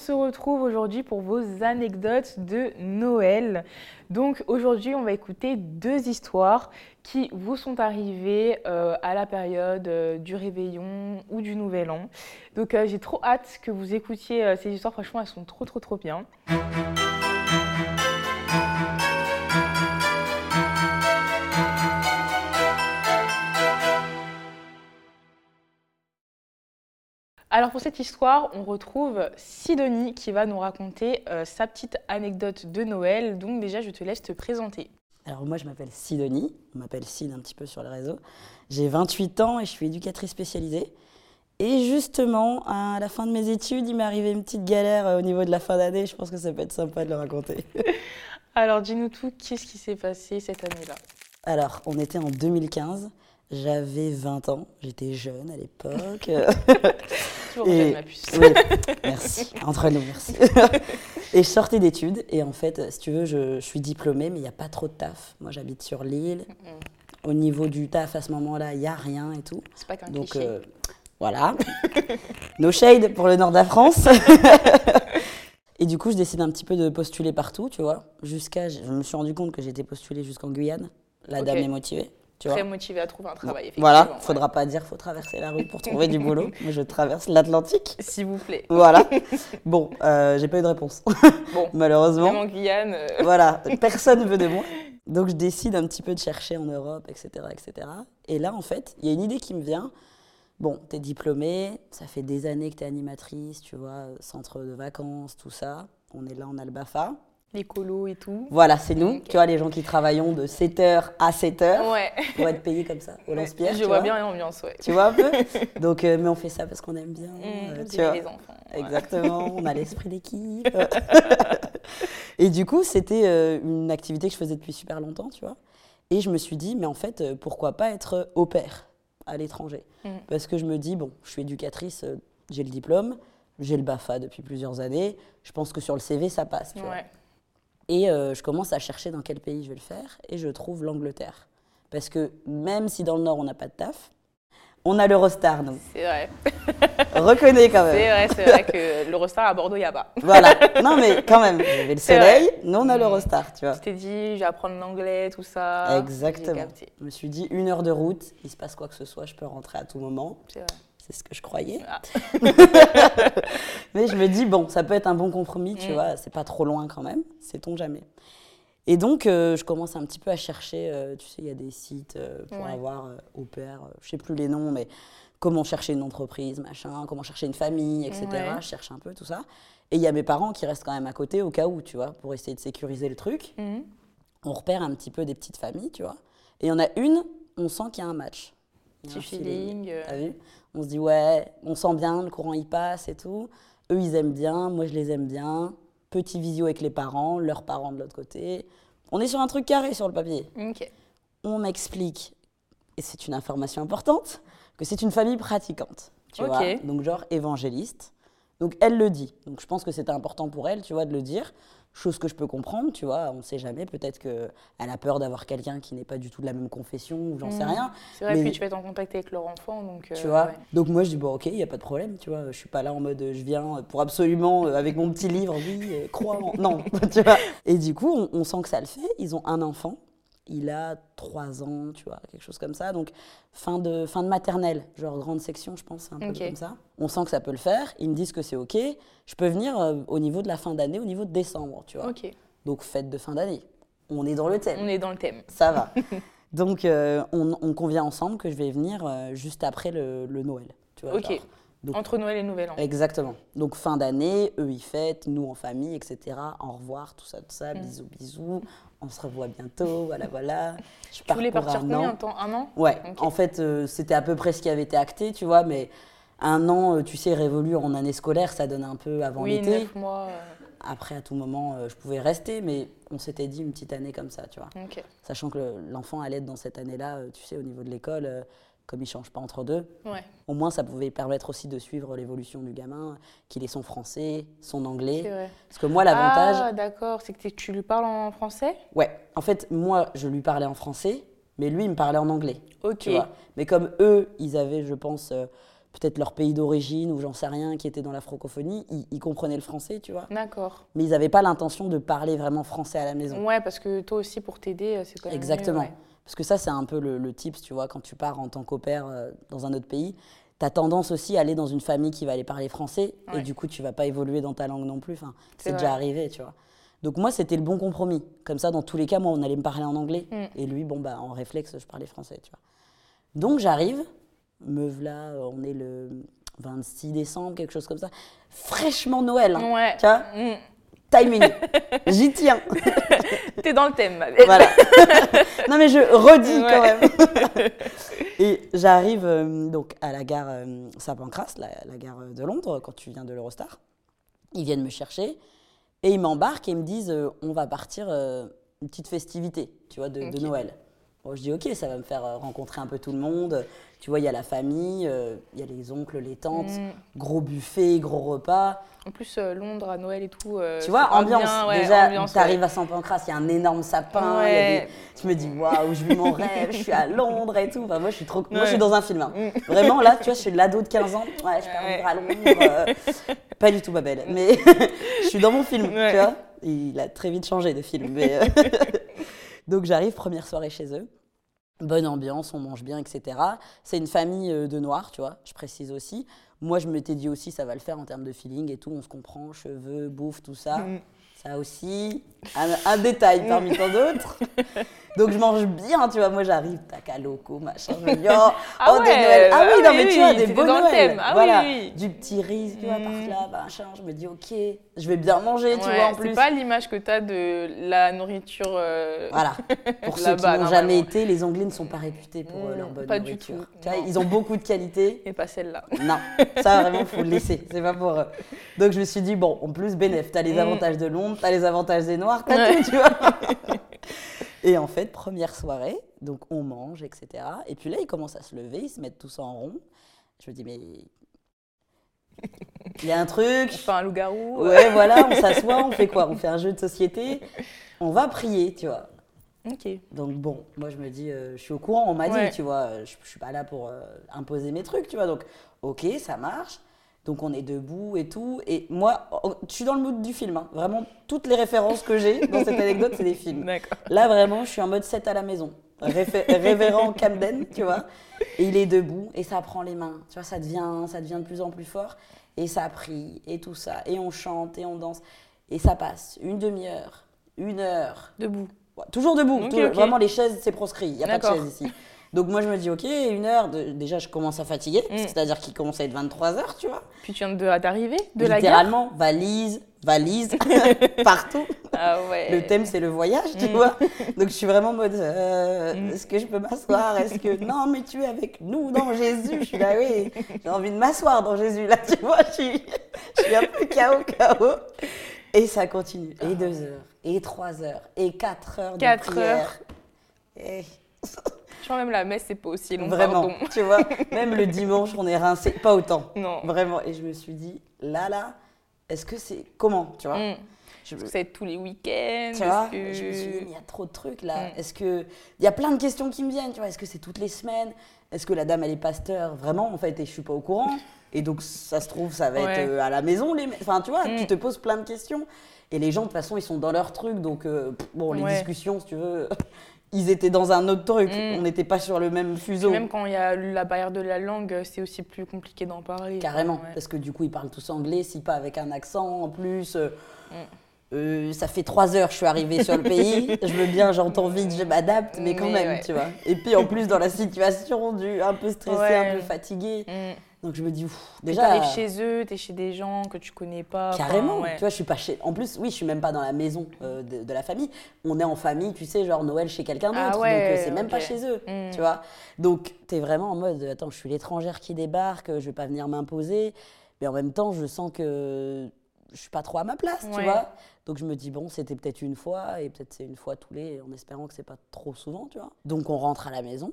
se retrouve aujourd'hui pour vos anecdotes de Noël. Donc aujourd'hui, on va écouter deux histoires qui vous sont arrivées euh, à la période euh, du réveillon ou du nouvel an. Donc euh, j'ai trop hâte que vous écoutiez ces histoires, franchement elles sont trop trop trop bien. Alors pour cette histoire, on retrouve Sidonie qui va nous raconter euh, sa petite anecdote de Noël. Donc déjà, je te laisse te présenter. Alors moi, je m'appelle Sidonie, on m'appelle Sid un petit peu sur les réseaux. J'ai 28 ans et je suis éducatrice spécialisée. Et justement, à la fin de mes études, il m'est arrivé une petite galère euh, au niveau de la fin d'année. Je pense que ça peut être sympa de le raconter. Alors dis-nous tout, qu'est-ce qui s'est passé cette année-là? Alors, on était en 2015. J'avais 20 ans, j'étais jeune à l'époque. Toujours jeune, ma puce. Oui, merci, entre nous, merci. et je sortais d'études, et en fait, si tu veux, je, suis diplômée, mais il n'y a pas trop de taf. Moi, j'habite sur l'île. Au niveau du taf, à ce moment-là, il n'y a rien et tout. C'est pas qu'un Donc, euh, voilà. no shade pour le nord de la France. et du coup, je décide un petit peu de postuler partout, tu vois. Jusqu'à, je me suis rendu compte que j'étais postulée jusqu'en Guyane. La dame est motivée très motivé à trouver un travail. voilà, faudra pas dire faut traverser la rue pour trouver du boulot. Moi, je traverse l'Atlantique. S'il vous plaît. Voilà. Bon, euh, j'ai pas eu de réponse. Bon, malheureusement. Même en Guyane. Euh. Voilà, personne veut de moi. Donc, je décide un petit peu de chercher en Europe, etc., etc. Et là, en fait, il y a une idée qui me vient. Bon, tu es diplômée, ça fait des années que tu es animatrice, tu vois, centre de vacances, tout ça. On est là, on a le BAFA les colos et tout. Voilà, c'est nous, tu vois, les gens qui travaillons de 7h à 7h ouais. pour être payés comme ça, au lance-pierre. Je vois, bien l'ambiance, ouais. Tu vois un peu Donc, euh, mais on fait ça parce qu'on aime bien. Mmh, euh, tu vois. les enfants. Exactement, on a l'esprit d'équipe. et du coup, c'était euh, une activité que je faisais depuis super longtemps, tu vois. Et je me suis dit, mais en fait, pourquoi pas être au pair à l'étranger mmh. Parce que je me dis, bon, je suis éducatrice, j'ai le diplôme, j'ai le BAFA depuis plusieurs années, je pense que sur le CV, ça passe, tu vois. Et euh, je commence à chercher dans quel pays je vais le faire et je trouve l'Angleterre. Parce que même si dans le Nord on n'a pas de taf, on a l'Eurostar, nous. C'est vrai. Reconnais quand même. C'est vrai, c'est vrai que l'Eurostar à Bordeaux, il n'y a pas. Voilà. Non, mais quand même, j'avais le soleil, nous on a l'Eurostar, tu vois. Tu t'es dit, je vais apprendre l'anglais, tout ça. Exactement. Je me suis dit, une heure de route, il se passe quoi que ce soit, je peux rentrer à tout moment. C'est vrai. C'est ce que je croyais. Ah. Mais je me dis, bon, ça peut être un bon compromis, tu mm. vois, c'est pas trop loin quand même, sait-on jamais. Et donc, euh, je commence un petit peu à chercher, euh, tu sais, il y a des sites euh, pour avoir au pair, je sais plus les noms, mais comment chercher une entreprise, machin, comment chercher une famille, etc. Je cherche un peu tout ça. Et il y a mes parents qui restent quand même à côté au cas où, tu vois, pour essayer de sécuriser le truc. Mm. On repère un petit peu des petites familles, tu vois. Et il y en a une, on sent qu'il y a un match. Petit feeling. T'as vu on se dit, ouais, on sent bien, le courant y passe et tout. Eux, ils aiment bien, moi, je les aime bien. Petit visio avec les parents, leurs parents de l'autre côté. On est sur un truc carré sur le papier. On m'explique, et c'est une information importante, que c'est une famille pratiquante. Tu vois Donc, genre évangéliste. Donc, elle le dit. Donc, je pense que c'était important pour elle, tu vois, de le dire. Chose que je peux comprendre, tu vois, on ne sait jamais. Peut-être qu'elle a peur d'avoir quelqu'un qui n'est pas du tout de la même confession, ou j'en sais mmh. rien. C'est vrai, puis tu vas être en contact avec leur enfant, donc. Euh, tu vois. Donc moi, je dis bon, ok, il n'y a pas de problème, tu vois. Je suis pas là en mode, je viens pour absolument euh, avec mon petit livre, oui, euh, crois. En... Non, tu vois. Et du coup, on, on, sent que ça le fait. Ils ont un enfant il a trois ans, tu vois, quelque chose comme ça. Donc, fin de, fin de maternelle, genre grande section, je pense, un peu comme ça. On sent que ça peut le faire. Ils me disent que c'est OK. Je peux venir euh, au niveau de la fin d'année, au niveau de décembre, tu vois. Donc, fête de fin d'année. On est dans le thème. On est dans le thème. Ça va. Donc, euh, on, convient ensemble que je vais venir euh, juste après le, Noël. Tu vois, ok. Entre Noël et Nouvel An. Exactement. Donc fin d'année, eux ils fêtent, nous en famille, etc. Au revoir, tout ça, tout ça, mm. bisous, bisous. On se revoit bientôt, voilà, voilà. Je tu voulais partir de temps? Un an? Ouais. En fait, euh, c'était à peu près ce qui avait été acté, tu vois, mais un an, euh, tu sais, révolu en année scolaire, ça donne un peu avant oui, l'été. neuf mois. Euh. Après, à tout moment, je pouvais rester, mais on s'était dit une petite année comme ça, tu vois. Sachant que l'enfant allait être dans cette année-là, tu sais, au niveau de l'école comme il ne change pas entre deux, au moins ça pouvait permettre aussi de suivre l'évolution du gamin, qu'il ait son français, son anglais. Parce que moi, l'avantage. Ah, d'accord, c'est que tu lui parles en français? Ouais, en fait, moi, je lui parlais en français, mais lui, il me parlait en anglais. Ok. Mais comme eux, ils avaient, je pense, euh, peut-être leur pays d'origine ou j'en sais rien, qui étaient dans la francophonie, ils, comprenaient le français, tu vois. D'accord. Mais ils n'avaient pas l'intention de parler vraiment français à la maison. Ouais, parce que toi aussi, pour t'aider, euh, c'est quand même. Exactement. Parce que ça, c'est un peu le, le, tips, tu vois, quand tu pars en tant qu'opère euh, dans un autre pays, tu as tendance aussi à aller dans une famille qui va aller parler français et du coup, tu vas pas évoluer dans ta langue non plus. Enfin, c'est déjà arrivé, tu vois. Donc moi, c'était le bon compromis. Comme ça, dans tous les cas, moi, on allait me parler en anglais. Mm. Et lui, bon, bah, en réflexe, je parlais français, tu vois. Donc j'arrive, me voilà, on est le 26 décembre, quelque chose comme ça. Fraîchement Noël, hein, ouais. tu vois mm. Timing, j'y tiens. T'es dans le thème. Voilà. non mais je redis quand même. Et j'arrive euh, donc à la gare euh, Saint-Pancras, la, gare de Londres, quand tu viens de l'Eurostar. Ils viennent me chercher et ils m'embarquent et ils me disent euh, on va partir une petite festivité, tu vois, de, de Noël. Bon, je dis ok, ça va me faire rencontrer un peu tout le monde. Tu vois, il y a la famille, euh, il y a les oncles, les tantes, mm. gros buffet, gros repas. En plus, euh, Londres à Noël et tout. Euh, tu vois, ambiance. Déjà, tu arrives à Saint Pancras, il y a un énorme sapin. Je me dis, waouh, je vis mon rêve, je suis à Londres et tout. Enfin, moi, je suis trop. Moi, je suis dans un film. Hein. Mm. Vraiment, là, tu vois, je suis l'ado de 15 ans. Ouais, je vivre à Londres. pas du tout, ma belle. Mais je suis dans mon film, tu vois. Il a très vite changé de film. Mais Donc, j'arrive, première soirée chez eux bonne ambiance, on mange bien, etc. C'est une famille euh, de noirs, tu vois, je précise aussi. Moi, je m'étais dit aussi, ça va le faire en termes de feeling et tout, on se comprend, cheveux, bouffe, tout ça. Mm. Ça aussi, un, détail parmi tant d'autres. Donc je mange bien, tu vois. Moi j'arrive, tac à loco, machin. Je me dis, oh, ah oh des Noëls. Ah oui, non, mais tu vois, des beaux Noëls. Ah, voilà. Oui, Du petit riz, tu vois, par mm. là, machin. Je me dis, ok, je vais bien manger, tu vois, en plus. C'est pas l'image que tu as de la nourriture. Euh, voilà. Pour ceux qui n'ont jamais été, les Anglais ne sont pas réputés pour euh, leur bonne pas nourriture. Du tout. Tu vois, ils ont beaucoup de qualités. Et pas celle-là. Non, ça vraiment, faut le laisser. C'est pas pour eux. Donc je me suis dit, bon, en plus, bénéf, tu as les mm. avantages de Londres, tu as les avantages des Noirs, t'as tout, tu vois. Et en fait, première soirée, donc on mange, etc. Et puis là, ils commencent à se lever, ils se mettent tous en rond. Je me dis, mais il y a un truc. On fait un loup-garou. Ouais, voilà, on s'assoit, on fait quoi? On fait un jeu de société. On va prier, tu vois. Ok. Donc bon, moi je me dis, euh, je suis au courant, on m'a dit, tu vois, je, je, suis pas là pour euh, imposer mes trucs, tu vois. Donc, ok, ça marche. Donc on est debout et tout. Et moi, oh, je suis dans le mood du film. Hein. Vraiment, toutes les références que j'ai dans cette anecdote, c'est des films. Là, vraiment, je suis en mode 7 à la maison. révérend Camden, tu vois. Et il est debout et ça prend les mains. Tu vois, ça devient, ça devient de plus en plus fort. Et ça prie et tout ça. Et on chante et on danse. Et ça passe une demi-heure, une heure. Debout. toujours debout. Vraiment, les chaises, c'est proscrit. Il n'y a pas de chaises ici. Donc moi je me dis ok, une heure, déjà je commence à fatiguer, mm. c'est-à-dire qu'il commence à être 23 heures, tu vois. Puis tu viens d'arriver de, la gare Littéralement, valise, valise, partout. Ah ouais. Le thème c'est le voyage, tu mm. vois. Donc je suis vraiment en mode, euh, mm. est-ce que je peux m'asseoir? Est-ce que non mais tu es avec nous dans Jésus Je suis là oui, j'ai envie de m'asseoir dans Jésus là, tu vois. Je suis, je suis un peu chaos, chaos. Et ça continue. Et deux heures, et trois heures, et quatre heures de quatre prière. Heures. Et... Je crois même la messe, c'est pas aussi long. Vraiment, pardon. tu vois, même le dimanche, on est rincé, pas autant. Non. Vraiment. Et je me suis dit, là, là, est-ce que c'est. Comment, tu vois? Mm. Je veux... Ça tous les week-ends. Tu vois Je me suis dit, il y a trop de trucs là. Mm. Est-ce que. Il y a plein de questions qui me viennent, tu vois. Est-ce que c'est toutes les semaines? Est-ce que la dame, elle est pasteur? Vraiment, en fait, et je suis pas au courant. Et donc, ça se trouve, ça va être euh, à la maison. Les... Enfin, tu vois, tu mm. te poses plein de questions. Et les gens, de toute façon, ils sont dans leur truc. Donc, euh, bon, les discussions, si tu veux, ils étaient dans un autre truc. Mm. On n'était pas sur le même fuseau. même quand il y a la barrière de la langue, c'est aussi plus compliqué d'en parler. Carrément, parce que du coup, ils parlent tous anglais, si pas avec un accent en plus. Euh, mm. euh, ça fait trois heures que je suis arrivée sur le pays. Je veux bien, j'entends vite, je m'adapte, mais quand même, tu vois. Et puis en plus, dans la situation du un peu stressé, un peu fatigué. Mm. Donc je me dis, déjà. Tu arrives chez eux, tu es chez des gens que tu connais pas. Carrément. Tu vois, je suis pas chez. En plus, oui, je suis même pas dans la maison euh, de, la famille. On est en famille, tu sais, genre Noël chez quelqu'un d'autre. Ah donc euh, c'est même pas chez eux. Hmm. Tu vois. Donc tu es vraiment en mode, attends, je suis l'étrangère qui débarque, je vais pas venir m'imposer. Mais en même temps, je sens que je suis pas trop à ma place, tu vois. Donc je me dis, bon, c'était peut-être une fois, et peut-être c'est une fois tous les, en espérant que c'est pas trop souvent, tu vois. Donc on rentre à la maison,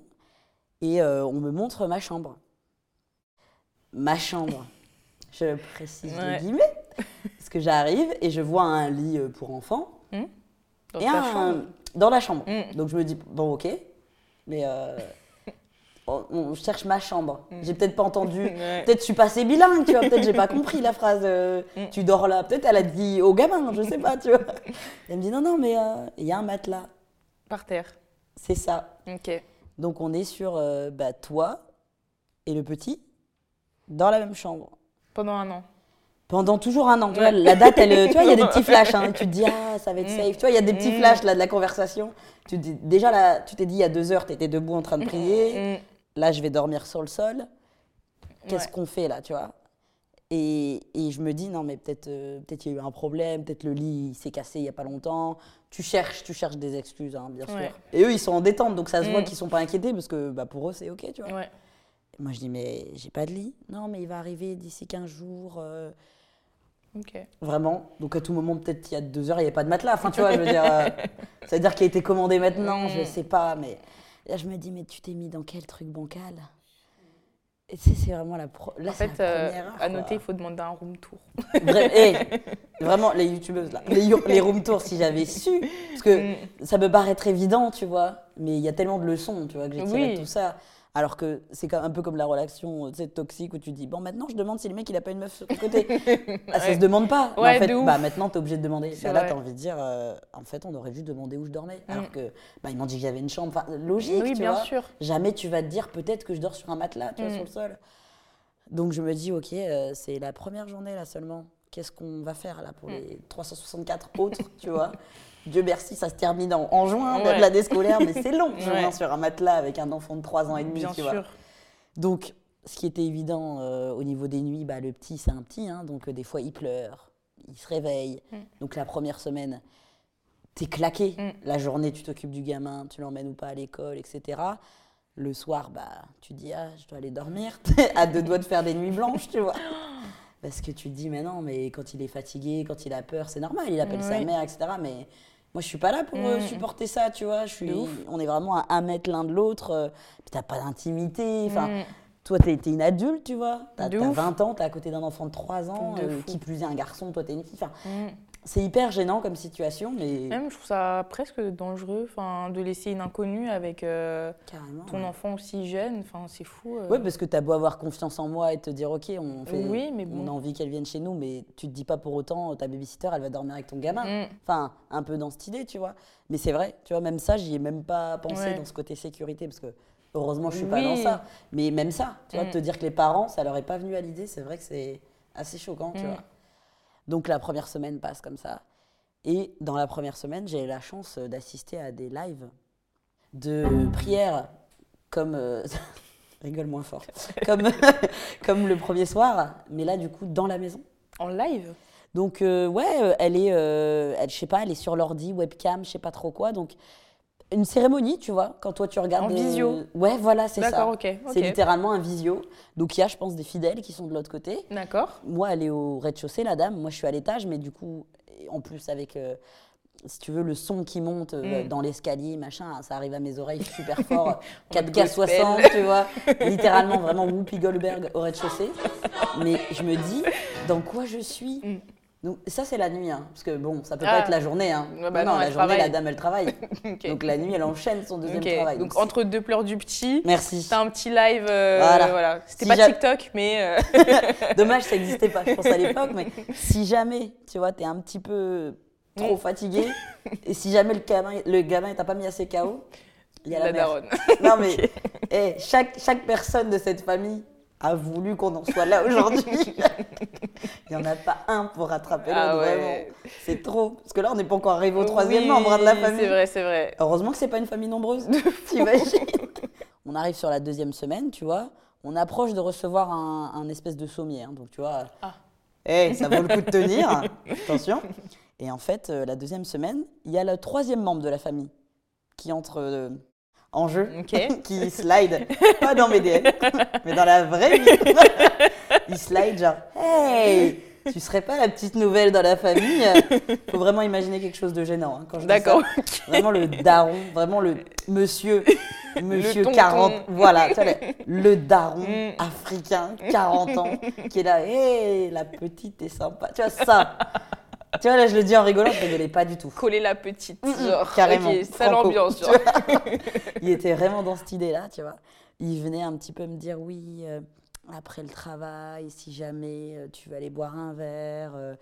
et euh, on me montre ma chambre ma chambre. Je précise les guillemets. Parce que j'arrive et je vois un lit euh, pour enfants. Hmm. Dans et chambre. Dans la chambre. Hmm. Donc je me dis, bon, ok. Mais euh, on cherche ma chambre. Mm. J'ai peut-être pas entendu. Peut-être je suis passée bilingue, tu vois. Peut-être j'ai pas compris la phrase. Euh. Tu dors là. Peut-être elle a dit au gamin, je sais pas, tu vois. Elle me dit non, non, mais euh, il y a un matelas. Par terre. C'est ça. Ok. Donc on est sur bah, toi et le petit dans la même chambre. Pendant un an. Pendant toujours un an. Tu vois, la date, elle, tu vois, il y a des petits flashs. Hein. tu te dis, ah, ça va être mm. safe. Tu vois, il y a des petits flashs là, de la conversation. Tu dis, déjà, là, tu t'es dit, il y a deux heures, tu étais debout en train de prier là, je vais dormir sur le sol. Qu'est-ce qu'on fait là, tu vois? Et, et, je me dis, non, mais peut-être euh, peut-être il y a eu un problème, peut-être le lit s'est cassé il n'y a pas longtemps. Tu cherches, tu cherches des excuses, hein, bien sûr. Et eux, ils sont en détente, donc ça se voit mm. qu'ils ne sont pas inquiétés parce que bah, pour eux, c'est OK, tu vois. Moi, je dis, mais j'ai pas de lit. Non, mais il va arriver d'ici 15 jours. Euh. Vraiment. Donc à tout moment, peut-être il y a deux heures, il n'y avait pas de matelas. Enfin, tu vois, je veux dire, euh, ça veut dire qu'il a été commandé maintenant, mm. je ne sais pas, mais Là, je me dis, mais tu t'es mis dans quel truc bancal? Et c'est vraiment la, pro... en fait, euh, à noter, il faut demander un room tour. Eh, vraiment, les youtubeuses, là, les, les room tours, si j'avais su, parce que mm. ça me paraît très évident, tu vois, mais il y a tellement de leçons, tu vois, que j'ai tiré tout ça. Alors que c'est un peu comme la relation toxique où tu dis Bon, maintenant je demande si le mec il a pas une meuf sur le côté. bah, Ça se demande pas. en fait, bah, maintenant tu es obligé de demander. Bah, là, tu as envie de dire euh, En fait, on aurait juste demandé où je dormais. Mm. Alors que bah, ils m'ont dit que j'avais une chambre. Enfin, logique, oui, tu bien vois. Sûr. Jamais tu vas te dire peut-être que je dors sur un matelas, tu vois, mm. sur le sol. Donc je me dis Ok, euh, c'est la première journée là seulement. Qu'est-ce qu'on va faire là pour mm. les 364 autres, tu vois? Dieu merci, ça se termine en, juin, de l'année scolaire, mais c'est long, juin sur un matelas avec un enfant de 3 ans et demi, Bien tu sûr. vois. Donc, ce qui était évident euh, au niveau des nuits, bah, le petit, c'est un petit, hein, donc euh, des fois il pleure, il se réveille. Mm. Donc la première semaine, t'es claqué. Mm. La journée, tu t'occupes du gamin, tu l'emmènes ou pas à l'école, etc. Le soir, bah, tu dis, ah, je dois aller dormir. à deux doigts de faire des nuits blanches, tu vois. Parce que tu te dis, mais non, mais quand il est fatigué, quand il a peur, c'est normal, il appelle sa mère, etc. Mais moi, je suis pas là pour euh, mm. supporter ça, tu vois. Je suis, on est vraiment à un mètre l'un de l'autre. Euh, puis t'as pas d'intimité. Enfin, mm. toi, t'es es une adulte, tu vois. T'as as 20 ans, t'es à côté d'un enfant de 3 ans, euh, qui plus est un garçon, toi, t'es une fille. Enfin, mm c'est hyper gênant comme situation, mais... Même, je trouve ça presque dangereux de laisser une inconnue avec euh, ton enfant aussi jeune. C'est fou. Euh. Oui, parce que tu as beau avoir confiance en moi et te dire, OK, on, fait, oui, mais on a envie qu'elle vienne chez nous, mais tu te dis pas pour autant, ta babysitter, elle va dormir avec ton gamin. Mm. Enfin, un peu dans cette idée, tu vois. Mais c'est vrai, tu vois, même ça, j'y ai même pas pensé dans ce côté sécurité, parce que heureusement, je suis pas dans ça. Mais même ça, tu vois, mm. te dire que les parents, ça leur est pas venu à l'idée, c'est vrai que c'est assez choquant, tu mm. vois. Donc la première semaine passe comme ça. Et dans la première semaine, j'ai eu la chance d'assister à des lives de prières comme... Euh, rigole moins fort. comme, comme le premier soir, mais là du coup dans la maison. En live? Donc euh, ouais, elle est, euh, elle, je sais pas, elle est sur l'ordi, webcam, je sais pas trop quoi. Donc une cérémonie, tu vois, quand toi tu regardes. En visio. Ouais, voilà, c'est ça. D'accord, ok. C'est littéralement un visio. Donc il y a, je pense, des fidèles qui sont de l'autre côté. D'accord. Moi, elle est au rez-de-chaussée, la dame. Moi, je suis à l'étage, mais du coup, en plus, avec. Euh, si tu veux, le son qui monte euh, mm. dans l'escalier, machin, ça arrive à mes oreilles super fort. 4K60, tu vois. Littéralement, vraiment Whoopi Goldberg au rez-de-chaussée. Mais je me dis, dans quoi je suis mm. Donc ça c'est la nuit, hein, parce que bon, ça peut pas ah. être la journée. Hein. Bah non, la journée la dame elle travaille. Donc la nuit elle enchaîne son deuxième travail. Donc, entre deux pleurs du petit, merci. T'as un petit live. Euh, voilà. C'était pas TikTok, mais. Euh, Dommage ça n'existait pas, je pense à l'époque, mais si jamais tu vois t'es un petit peu trop fatigué et si jamais le gamin le gamin t'a pas mis assez KO, il y a la, la Non mais hey, eh, chaque chaque personne de cette famille a voulu qu'on en soit là aujourd'hui. Il n'y en a pas un pour rattraper l'autre, ah vraiment. C'est trop. Parce que là, on n'est pas encore arrivé au troisième membre de la famille. C'est vrai, c'est vrai. Heureusement que c'est pas une famille nombreuse. T'imagines On arrive sur la deuxième semaine, tu vois. On approche de recevoir un, espèce de sommier. Hein. donc, tu vois. Ah. Hey, ça vaut le coup de tenir. Attention. Et en fait, euh, la deuxième semaine, il y a le troisième membre de la famille qui entre euh, en jeu qui slide, pas dans mes DM, mais dans la vraie vie. Il slide genre Hey, tu serais pas la petite nouvelle dans la famille? Faut vraiment imaginer quelque chose de gênant hein, quand je D'accord. Vraiment le daron, vraiment le monsieur, monsieur 40, voilà, le daron mm. africain, 40 ans, qui est là, hé, la petite est sympa. Tu vois ça tu vois, là, je le dis en rigolant, je rigolais pas du tout. Coller la petite, genre. Carrément. Okay, sale ambiance, il était vraiment dans cette idée-là, tu vois. il venait un petit peu me dire oui, euh, après le travail, si jamais euh, tu vas aller boire un verre. euh,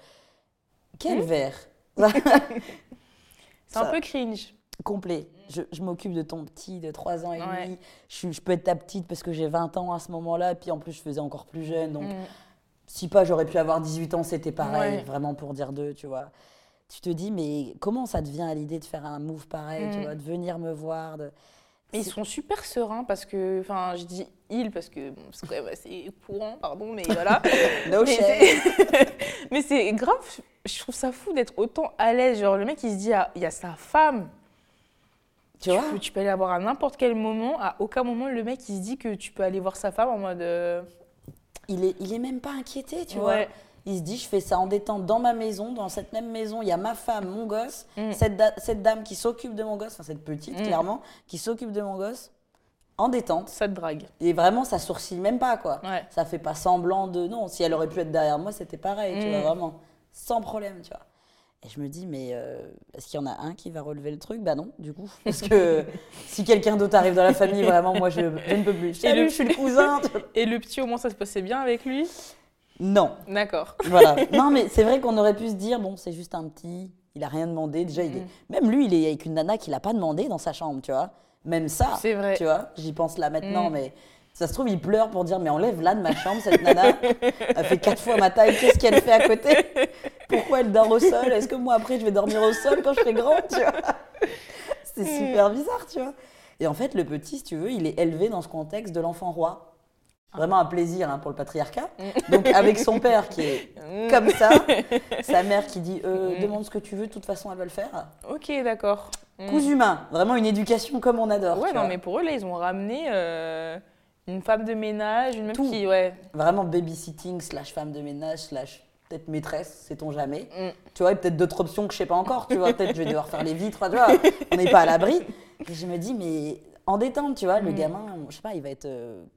quel Hmm verre? C'est un peu cringe. Complet. Je, je m'occupe de ton petit de 3 ans et Ouais. demi. Je, peux être ta petite parce que j'ai 20 ans à ce moment-là. Puis en plus, je faisais encore plus jeune. Donc, Mm. Si pas, j'aurais pu avoir 18 ans, c'était pareil. Ouais. Vraiment pour dire deux, tu vois. Tu te dis, mais comment ça te vient à l'idée de faire un move pareil, tu Mm. vois, de venir me voir de... Ils sont super sereins parce que, enfin, je dis ils parce que bon, c'est quand même assez courant, pardon, mais voilà. No mais shame. c'est- mais c'est grave, je trouve ça fou d'être autant à l'aise. Genre, le mec, il se dit, ah, il y a sa femme. Tu vois? Peux- tu peux aller la voir à n'importe quel moment. À aucun moment, le mec, il se dit que tu peux aller voir sa femme en mode. euh, il est, il est même pas inquiété, tu Ouais. vois. Il se dit, je fais ça en détente dans ma maison. Dans cette même maison, il y a ma femme, mon gosse, Mm. cette, da- cette dame qui s'occupe de mon gosse, enfin cette petite, Mm. clairement, qui s'occupe de mon gosse, en détente. Ça te drague. Et vraiment, ça sourcille même pas, quoi. Ouais. Ça fait pas semblant de. Non, si elle aurait pu être derrière moi, c'était pareil, tu Mm. vois, vraiment. Sans problème, tu vois. Et je me dis, mais euh, est-ce qu'il y en a un qui va relever le truc? Bah non, du coup. Parce que si quelqu'un d'autre arrive dans la famille, vraiment, moi, je, je ne peux plus. Salut, le- je suis le cousin. Et le petit, au moins, ça se passait bien avec lui? Non, D'accord. voilà. Non, mais c'est vrai qu'on aurait pu se dire, bon, c'est juste un petit, il a rien demandé. Déjà, il est... Mm. même lui, il est avec une nana qu'il a pas demandé dans sa chambre, tu vois. Même ça, C'est vrai. tu vois. J'y pense là maintenant, Mm. mais ça se trouve, il pleure pour dire, mais enlève là de ma chambre, cette nana. Elle fait quatre fois ma taille, qu'est-ce qu'elle fait à côté? Pourquoi elle dort au sol? Est-ce que moi, après, je vais dormir au sol quand je serai grande, tu vois? C'est Mm. super bizarre, tu vois. Et en fait, le petit, si tu veux, il est élevé dans ce contexte de l'enfant roi. Vraiment un plaisir hein, pour le patriarcat. Donc avec son père qui est Mm. comme ça, sa mère qui dit euh, demande ce que tu veux, de toute façon elle va le faire. Ok, d'accord. Coups humains, vraiment une éducation comme on adore. Ouais, non, vois. mais pour eux, là, ils ont ramené euh, une femme de ménage, une meuf Tout. qui. Ouais. Vraiment babysitting slash femme de ménage slash peut-être maîtresse, sait-on jamais. Mm. Tu vois, et peut-être d'autres options que je sais pas encore. Tu vois, peut-être je vais devoir faire les vitres. Tu vois, on n'est pas à l'abri. Et je me dis mais en détente, tu vois, le Mm. gamin, je sais pas, il va être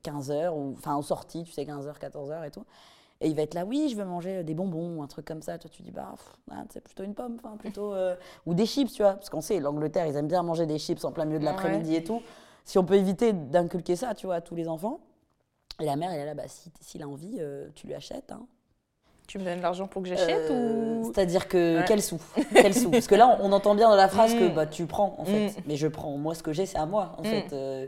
15h ou enfin en sortie, tu sais 15h, 14h et tout. Et il va être là, oui, je veux manger des bonbons ou un truc comme ça. Toi, tu dis, bah, ah, c'est plutôt une pomme, enfin, plutôt. euh, Ou des chips, tu vois. Parce qu'on sait, l'Angleterre, ils aiment bien manger des chips en plein milieu de Ouais. l'après-midi et tout. Si on peut éviter d'inculquer ça, tu vois, à tous les enfants. Et la mère, elle est là, bah, si, s'il a envie, euh, tu lui achètes. Hein. Tu me donnes l'argent pour que j'achète Euh, ou? C'est-à-dire que, Ouais. quel sou Quel sou? Parce que là, on, on entend bien dans la phrase que Mm. bah, tu prends, en fait. Mm. Mais je prends. Moi, ce que j'ai, c'est à moi, en Mm. fait. Euh,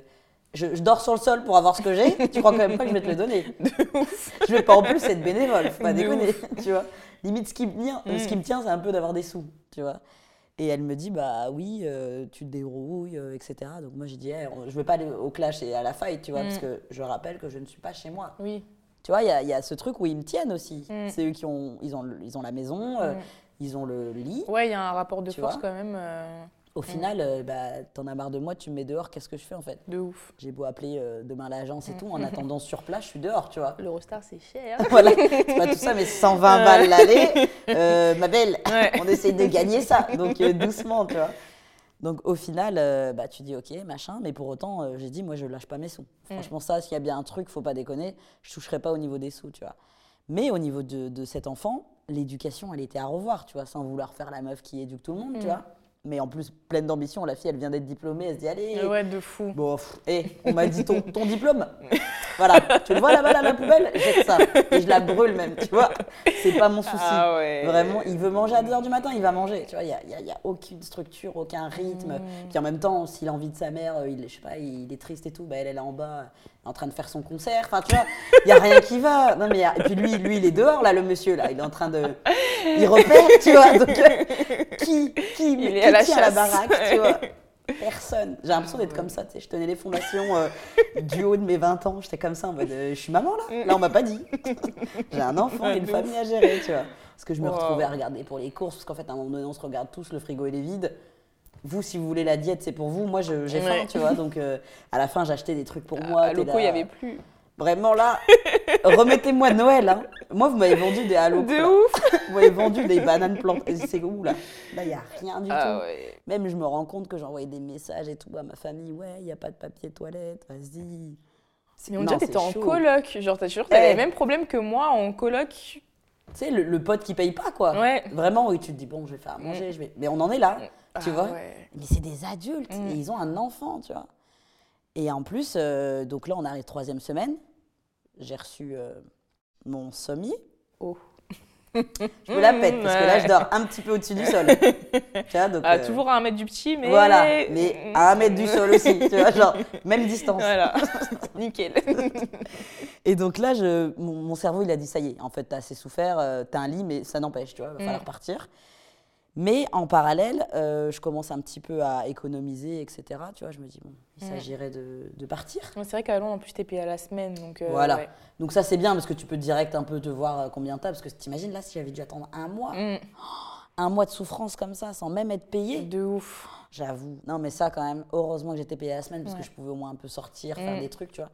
je, je dors sur le sol pour avoir ce que j'ai. tu crois quand même pas que je vais te le donner? Je vais pas en plus être bénévole, faut pas De déconner, tu vois? Limite, ce qui me tient, ce qui me tient, c'est un peu d'avoir des sous, tu vois? Et elle me dit, bah oui, euh, tu te débrouilles, euh, etc. Donc moi, j'ai dit, Eh, on- je veux pas aller au clash et à la fight, tu vois, Mm. parce que je rappelle que je ne suis pas chez moi. Oui. Tu vois, il y, a- il y a ce truc où ils me tiennent aussi. Mm. C'est eux qui ont, ils ont, le- ils ont la maison, euh, Mm. ils ont le lit. Ouais, il y a un rapport de Tu force vois quand même euh, Au final, euh, bah, t'en as marre de moi, tu me mets dehors, qu'est-ce que je fais en fait? De ouf. J'ai beau appeler euh, demain l'agence et tout, en attendant sur place, je suis dehors, tu vois. L'Eurostar, c'est cher. voilà, c'est pas tout ça, mais 120 balles l'aller, euh, ma belle, Ouais. on essaye de gagner ça, donc euh, doucement, tu vois. Donc au final, euh, bah, tu dis ok, machin, mais pour autant, euh, j'ai dit, moi je lâche pas mes sous. Franchement, ça, s'il y a bien un truc, faut pas déconner, je toucherai pas au niveau des sous, tu vois. Mais au niveau de, de cet enfant, l'éducation, elle était à revoir, tu vois, sans vouloir faire la meuf qui éduque tout le monde, tu Mm. vois. Mais en plus, pleine d'ambition, la fille, elle vient d'être diplômée, elle se dit, allez, Ouais, de fou. Bon, pff, hé, on m'a dit ton, ton diplôme. Voilà, tu le vois là-bas à la poubelle, jette ça. Et je la brûle même, tu vois. C'est pas mon souci. Ah ouais. Vraiment, il veut manger à 2h du matin, il va manger. Tu vois, il n'y a, y a- il y a aucune structure, aucun rythme. Mm. Puis en même temps, s'il a envie de sa mère, euh, il, je sais pas, il est triste et tout, bah elle, elle est en bas, en train de faire son concert. Enfin, tu vois, il n'y a rien qui va. Non, mais a- Et puis lui, lui, il est dehors, là, le monsieur, là. Il est en train de. Il repère, tu vois. Donc, euh, qui, qui, Il est qui à la tient la chasse. baraque, tu vois Personne. J'ai l'impression d'être comme ça, tu sais. Je tenais les fondations euh, du haut de mes 20 ans. J'étais comme ça en mode, euh, je suis maman là. Là, on m'a pas dit. J'ai un enfant et une famille à gérer, tu vois. Parce que je me Wow. retrouvais à regarder pour les courses, parce qu'en fait, à un moment donné, on se regarde tous, le frigo il est vide. Vous, si vous voulez la diète, c'est pour vous. Moi, j'ai faim, Ouais. tu vois. Donc, euh, à la fin, j'achetais des trucs pour moi. à t'es Loco, il n'y avait plus. Vraiment là, remettez-moi Noël. Hein. Moi, vous m'avez vendu des halo. De ouf. Vous m'avez vendu des bananes plantes. Et C'est où là? Là, il n'y a rien du Ah tout. ouais. Même je me rends compte que j'envoyais des messages et tout à ma famille. Ouais, il n'y a pas de papier toilette, vas-y. Mais on dirait que t'étais en coloc. Genre, t'as sûr, t'avais Ouais. le même problème que moi en coloc. Tu sais, le, le pote qui paye pas, quoi. Ouais. Vraiment, oui, tu te dis, bon, je vais faire à manger, je vais... Mais on en est là, tu Ah vois. ouais. Mais c'est des adultes Mm. et ils ont un enfant, tu vois. Et en plus, euh, donc là, on arrive troisième semaine. J'ai reçu euh, mon sommier. Oh. Je me la pète parce que là, je dors un petit peu au-dessus du sol. tu vois, donc, ah, euh, Toujours à un mètre du petit, mais. Voilà, mais à un mètre du sol aussi. tu vois, genre, même distance. Voilà, nickel. Et donc là, je, mon, cerveau, il a dit ça y est, en fait, t'as assez souffert, t'as un lit, mais ça n'empêche, tu vois, il va falloir mm. partir. Mais en parallèle, euh, je commence un petit peu à économiser, etc. Tu vois, je me dis, bon, il s'agirait de, partir. c'est vrai qu'à Londres, en plus, t'es payé à la semaine. Donc, euh, voilà. Donc ça, c'est bien parce que tu peux direct un peu te voir euh, combien t'as. Parce que t'imagines, là, si j'avais dû attendre un mois, mm. un mois de souffrance comme ça, sans même être payé. De ouf. J'avoue. Non, mais ça, quand même, heureusement que j'étais payé à la semaine parce que je pouvais au moins un peu sortir, faire mm. des trucs, tu vois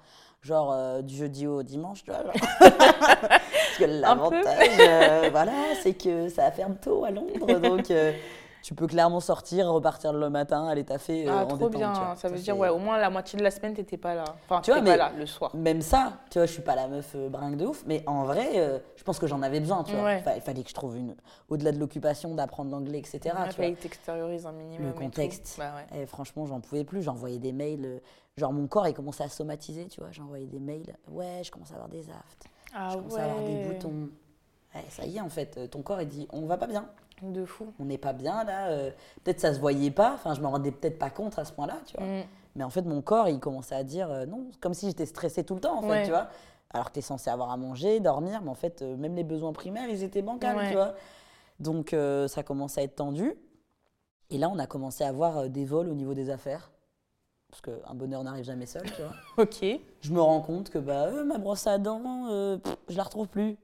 genre euh, du jeudi au dimanche, tu vois. Parce que l'avantage, euh, voilà, c'est que ça ferme tôt à Londres, donc euh, tu peux clairement sortir, repartir le matin, aller taffer ah, trop bien, ça veut dire ouais, au moins la moitié de la semaine t'étais pas là. Enfin, tu vois, mais pas là le soir. Même ça, tu vois, je suis pas la meuf bringue de ouf, mais en vrai, je pense que j'en avais besoin, tu vois. Il fallait que je trouve une, au-delà de l'occupation, d'apprendre l'anglais, etc. Il fallait que t'extériorises un minimum. Le contexte. Bah, et franchement, j'en pouvais plus, j'envoyais des mails Genre mon corps, il commençait à somatiser, tu vois. J'envoyais des mails. Ouais, je commence à avoir des aftes. Ah je commence à avoir des boutons. ça y est, en fait, ton corps, il dit, on va pas bien. De fou. On n'est pas bien, là. Euh, peut-être ça se voyait pas. Enfin, je me rendais peut-être pas compte à ce point-là, tu vois. Mm. Mais en fait, mon corps, il commençait à dire euh, non, comme si j'étais stressée tout le temps, en fait, tu vois. Alors que tu es censé avoir à manger, dormir, mais en fait, euh, même les besoins primaires, ils étaient bancals, tu vois. Donc, ça commençait à être tendu. Et là, on a commencé à avoir des vols au niveau des affaires parce qu'un bonheur n'arrive jamais seul, tu vois. ok. Je me rends compte que bah, ma brosse à dents, euh, je la retrouve plus.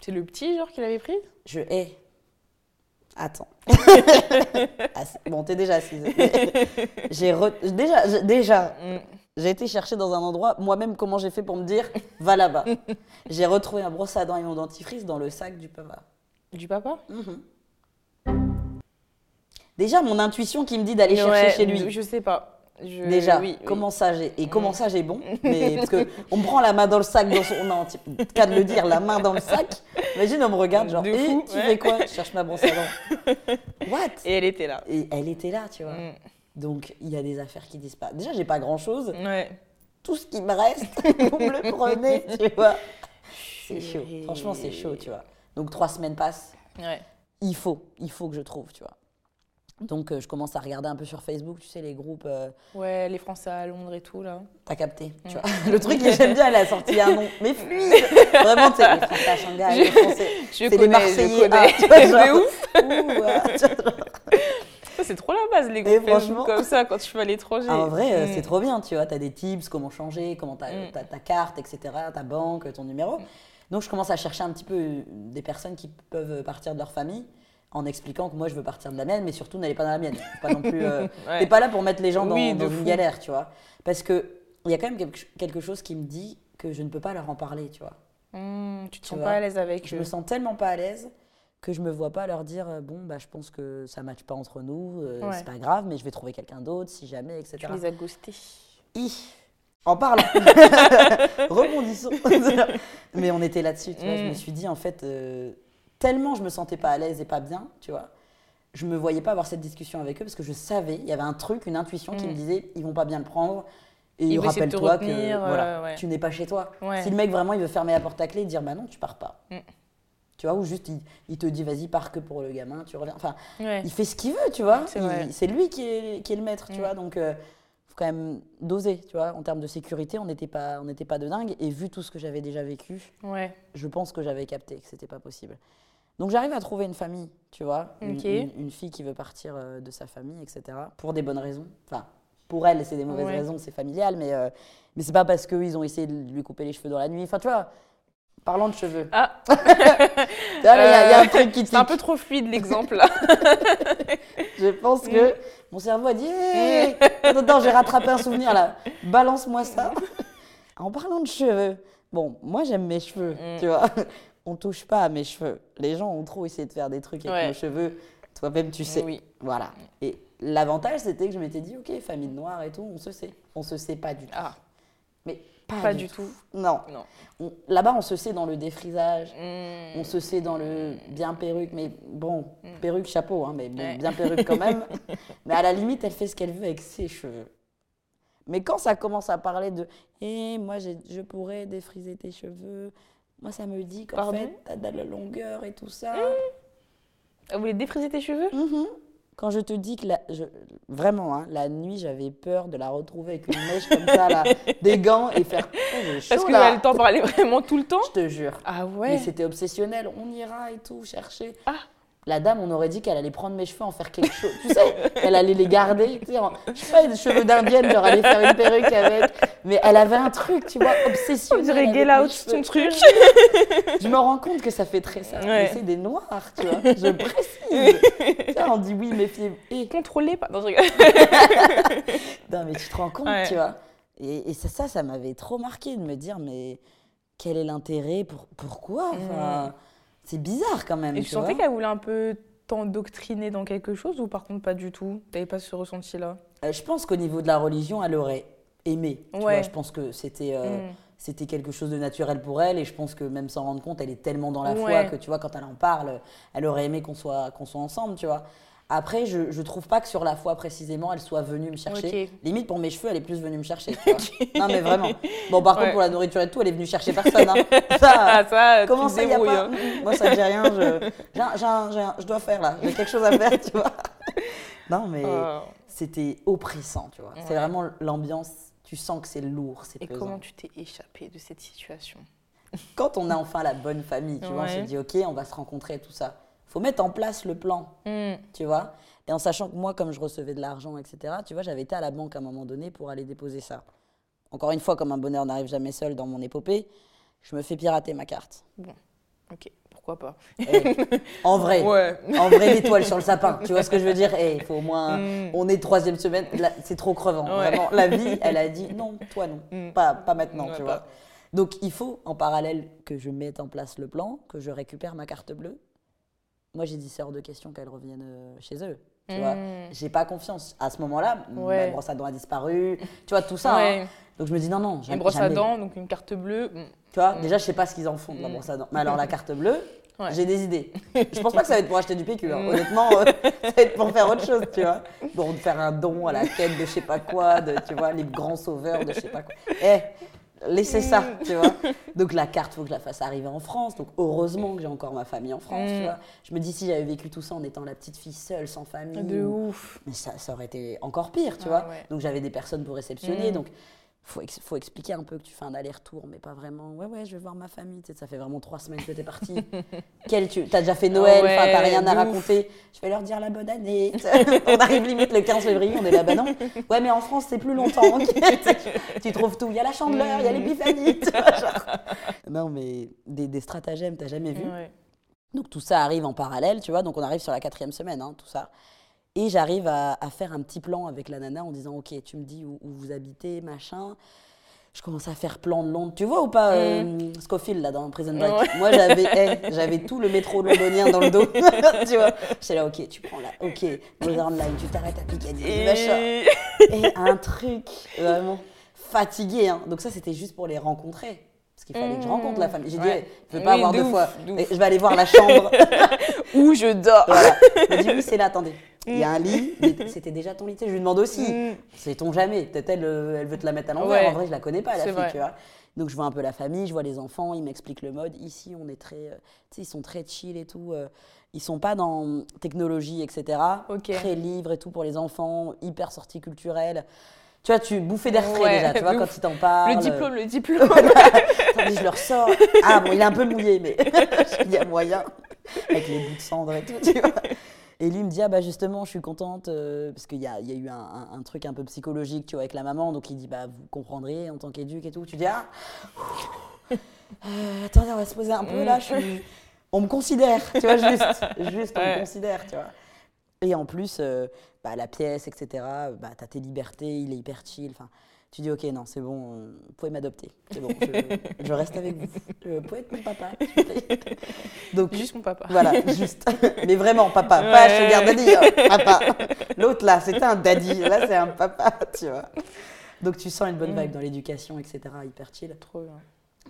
C'est le petit, genre, qui l'avait prise Je hais. Attends. bon, t'es déjà assise. j'ai Déjà, déjà mm. j'ai été chercher dans un endroit, moi-même, comment j'ai fait pour me dire, va là-bas. j'ai retrouvé un brosse à dents et mon dentifrice dans le sac du papa. Du papa mhm. Déjà, mon intuition qui me dit d'aller chercher chez lui. Je sais pas. Déjà, comment ça j'ai et comment mm. ça j'ai bon mais parce que on me prend la main dans le sac dans son non cas de le dire la main dans le sac. Imagine on me regarde genre et eh, tu fais quoi? Je cherche ma brosse à dents. What? Et elle était là. Et elle était là tu vois. Mm. donc il y a des affaires qui disent pas déjà j'ai pas grand chose ouais. tout ce qui me reste vous me le prenez tu vois. C'est chaud. Franchement c'est chaud tu vois. Donc trois semaines passent. Ouais. il faut il faut que je trouve tu vois donc, euh, je commence à regarder un peu sur Facebook, tu sais, les groupes. Euh, ouais, les Français à Londres et tout, là. T'as capté, tu vois. Le truc que j'aime bien, elle a sorti un nom, mais fluide Vraiment, tu sais, les Français à Shanghai, les Français. C'est les Marseillais. Ah, tu vois, genre, ouf c'est trop la base, les groupes franchement... comme ça, quand tu vas à l'étranger. Ah, en vrai, euh, c'est mm. trop bien, tu vois. T'as des tips, comment changer, comment t'as mm. ta carte, etc., ta banque, ton numéro. Mm. Donc, je commence à chercher un petit peu des personnes qui peuvent partir de leur famille en expliquant que moi je veux partir de la mienne, mais surtout n'allez pas dans la mienne. Pas non plus. Euh, T'es pas là pour mettre les gens dans, une galère, tu vois. Parce que il y a quand même quelque, chose qui me dit que je ne peux pas leur en parler, tu vois. Mmh, tu te sens pas à l'aise avec je eux. Je me sens tellement pas à l'aise que je me vois pas leur dire euh, bon bah je pense que ça matche pas entre nous, euh, c'est pas grave, mais je vais trouver quelqu'un d'autre si jamais, etc. Tu les as ghostés. En parlant, rebondissons. mais on était là-dessus, tu vois. Je me mmh. suis dit en fait euh, tellement je me sentais pas à l'aise et pas bien, tu vois, je me voyais pas avoir cette discussion avec eux parce que je savais, il y avait un truc, une intuition qui me mm. disait, ils vont pas bien le prendre. Et rappelle-toi que voilà, euh, tu n'es pas chez toi. Si le mec vraiment il veut fermer la porte à clé et dire bah non, tu pars pas. Mm. Tu vois, ou juste il, te dit vas-y, pars que pour le gamin, tu reviens. Enfin, il fait ce qu'il veut, tu vois. C'est lui qui est, qui est, le maître, tu mm. vois. Donc, euh, faut quand même doser, tu vois. En termes de sécurité, on n'était pas, on pas de dingue. Et vu tout ce que j'avais déjà vécu, je pense que j'avais capté que c'était pas possible. Donc j'arrive à trouver une famille, tu vois, une, fille qui veut partir euh, de sa famille, etc. Pour des bonnes raisons. Enfin, pour elle, c'est des mauvaises raisons, c'est familial, mais, euh, mais c'est pas parce qu'ils ont essayé de lui couper les cheveux dans la nuit. Enfin, tu vois, parlant de cheveux. Ah Il y, a un truc qui C'est un peu trop fluide l'exemple là. Je pense que mon cerveau a dit hey, Attends, j'ai rattrapé un souvenir là. Balance-moi ça. en parlant de cheveux, bon, moi j'aime mes cheveux, mm. tu vois on touche pas à mes cheveux. Les gens ont trop essayé de faire des trucs avec mes cheveux. Toi-même, tu sais. Oui. Voilà. Et l'avantage, c'était que je m'étais dit, ok, famille noire et tout, on se sait. On se sait pas du tout. Ah. Mais pas, du, tout. Non. non. Là-bas, on se sait dans le défrisage, mmh. on se sait dans le bien perruque, mais bon, mmh. perruque, chapeau, hein, mais bien perruque quand même. mais à la limite, elle fait ce qu'elle veut avec ses cheveux. Mais quand ça commence à parler de Eh, moi, je pourrais défriser tes cheveux, moi, ça me dit qu'en fait, t'as de la longueur et tout ça. Vous voulez défriser tes cheveux? Mm-hmm. Quand je te dis que la, je, vraiment, hein, la nuit, j'avais peur de la retrouver avec une mèche comme ça, là, des gants et faire. Oh, Parce que là. le temps parlait vraiment tout le temps? Je te jure. Ah ouais? Mais c'était obsessionnel. On ira et tout, chercher. Ah la dame, on aurait dit qu'elle allait prendre mes cheveux, en faire quelque chose. Tu sais, elle allait les garder. Tu sais, je sais pas, des cheveux d'indienne, genre aller faire une perruque avec. Mais elle avait un truc, tu vois, obsession. On dirait get out ton truc. je me rends compte que ça fait très ça. C'est des noirs, tu vois. Je précise. tu vois, on dit oui, méfiez. Et... Contrôlez pas. Non, non, mais tu te rends compte, tu vois. Et, ça, ça, ça m'avait trop marqué de me dire, mais quel est l'intérêt pour, Pourquoi enfin, mm. C'est bizarre quand même. Et tu, sentais qu'elle voulait un peu t'endoctriner dans quelque chose ou par contre pas du tout? T'avais pas ce ressenti-là? Euh, Je pense qu'au niveau de la religion, elle aurait aimé. Tu vois, je pense que c'était euh, mm. c'était quelque chose de naturel pour elle et je pense que même sans rendre compte, elle est tellement dans la foi que tu vois, quand elle en parle, elle aurait aimé qu'on soit, qu'on soit ensemble, tu vois. Après, je, ne trouve pas que sur la foi précisément, elle soit venue me chercher. Limite, pour mes cheveux, elle est plus venue me chercher. Non, mais vraiment. Bon, par contre, pour la nourriture et tout, elle est venue chercher personne. Hein. Ça, ah, ça, comment ça, y a pas hein. Moi, ça ne dit rien. Je, je dois faire là. J'ai quelque chose à faire, tu vois. Non, mais oh. c'était oppressant, tu vois. C'est vraiment l'ambiance. Tu sens que c'est lourd, c'est Et comment tu t'es échappée de cette situation? Quand on a enfin la bonne famille, tu vois, on se dit, OK, on va se rencontrer, tout ça faut mettre en place le plan, mm. tu vois. Et en sachant que moi, comme je recevais de l'argent, etc., tu vois, j'avais été à la banque à un moment donné pour aller déposer ça. Encore une fois, comme un bonheur n'arrive jamais seul dans mon épopée, je me fais pirater ma carte. Bon, ok, pourquoi pas eh, En vrai, en vrai, l'étoile sur le sapin, tu vois ce que je veux dire Et eh, il faut au moins, mm. on est troisième semaine, c'est trop crevant, vraiment. La vie, elle a dit non, toi non, mm. pas, pas maintenant, tu vois. Donc il faut en parallèle que je mette en place le plan, que je récupère ma carte bleue moi j'ai dit c'est hors de question qu'elles reviennent euh, chez eux. Tu vois, hmm. j'ai pas confiance. À ce moment-là, ouais. ma brosse à dents a disparu. Tu vois, tout ça. Hein. Donc je me dis non, non. Une brosse à dents, donc une carte bleue. Tu vois, hmm. déjà je sais pas ce qu'ils en font de la hmm. brosse à dents. Mais alors la carte bleue, j'ai des idées. Je pense pas que ça va être pour acheter du PQ. Hein. Honnêtement, euh, ça va être pour faire autre chose, tu vois. Pour faire un don à la quête de je sais pas quoi, de, tu vois, les grands sauveurs de je sais pas quoi. Eh, laissez ça, mm. tu vois. Donc la carte, faut que je la fasse arriver en France. Donc heureusement que j'ai encore ma famille en France, tu mm. vois. Je me dis si j'avais vécu tout ça en étant la petite fille seule, sans famille. De ouf. Mais ça, ça aurait été encore pire, tu vois. Donc j'avais des personnes pour réceptionner. Mm. Donc faut, faut expliquer un peu que tu fais un aller-retour, mais pas vraiment. Ouais, ouais, je vais voir ma famille. Tu sais, ça fait vraiment trois semaines que tu es partie. Quel tu as déjà fait Noël, enfin, tu t'as rien à raconter. Je vais leur dire la bonne année. on arrive limite le 15 février, on est là, bah non. Ouais, mais en France, c'est plus longtemps. tu trouves tout. Il y a la chandeleur, il y a l'épiphanie. non, mais des, des stratagèmes, t'as jamais vu. Donc tout ça arrive en parallèle, tu vois. Donc on arrive sur la quatrième semaine, hein, tout ça. Et j'arrive à, faire un petit plan avec la nana en disant Ok, tu me dis où, vous habitez, machin. Je commence à faire plan de Londres. Tu vois ou pas mm. euh, Scofield, là, dans Prison Break? Moi, j'avais j'avais tout le métro londonien dans le dos. tu vois J'étais là Ok, tu prends là. Ok, Northern Line, tu t'arrêtes à Piccadilly, machin. Et un truc vraiment fatigué. Hein. Donc, ça, c'était juste pour les rencontrer. Qu'il fallait que je rencontre la famille. J'ai dit, je ne veux pas avoir deux fois. Je vais aller voir la chambre. où je dors. Voilà. dit, oui, c'est là, attendez. Il y a un lit, c'était déjà ton lit. Je lui demande aussi, mm. sait-on jamais? Peut-être elle, euh, elle veut te la mettre à l'envers. En vrai, je la connais pas, la fille, tu vois. Donc je vois un peu la famille, je vois les enfants, ils m'expliquent le mode. Ici, on est très, euh, ils sont très chill et tout. Euh, ils sont pas dans technologie, etc. Très livre et tout pour les enfants, hyper sortie culturelle. Tu vois, tu bouffais d'air frais déjà, tu vois, quand ils t'en parlent. Le diplôme, le diplôme. Attendez, je le ressors. Ah bon, il est un peu mouillé, mais il y a moyen. Avec les bouts de cendre et tout, tu vois. Et lui me dit, ah bah justement, je suis contente, euh, parce qu'il y a, y a, eu un, truc un peu psychologique, tu vois, avec la maman. Donc il dit, bah vous comprendrez en tant qu'éduc et tout. Tu dis, ah, euh, attendez, on va se poser un peu là. Je On me considère, tu vois, juste, juste, on me considère, tu vois. Et en plus, euh, bah, la pièce, etc., bah, tu as tes libertés, il est hyper chill. Enfin, tu dis, ok, non, c'est bon, vous pouvez m'adopter. C'est bon, je, reste avec vous. Je peux être mon papa, Donc, juste mon papa. Voilà, juste. Mais vraiment, papa, pas Sugar Daddy, hein, papa. L'autre, là, c'était un daddy. Là, c'est un papa, tu vois. Donc, tu sens une bonne vibe mm. dans l'éducation, etc., hyper chill. Trop bien.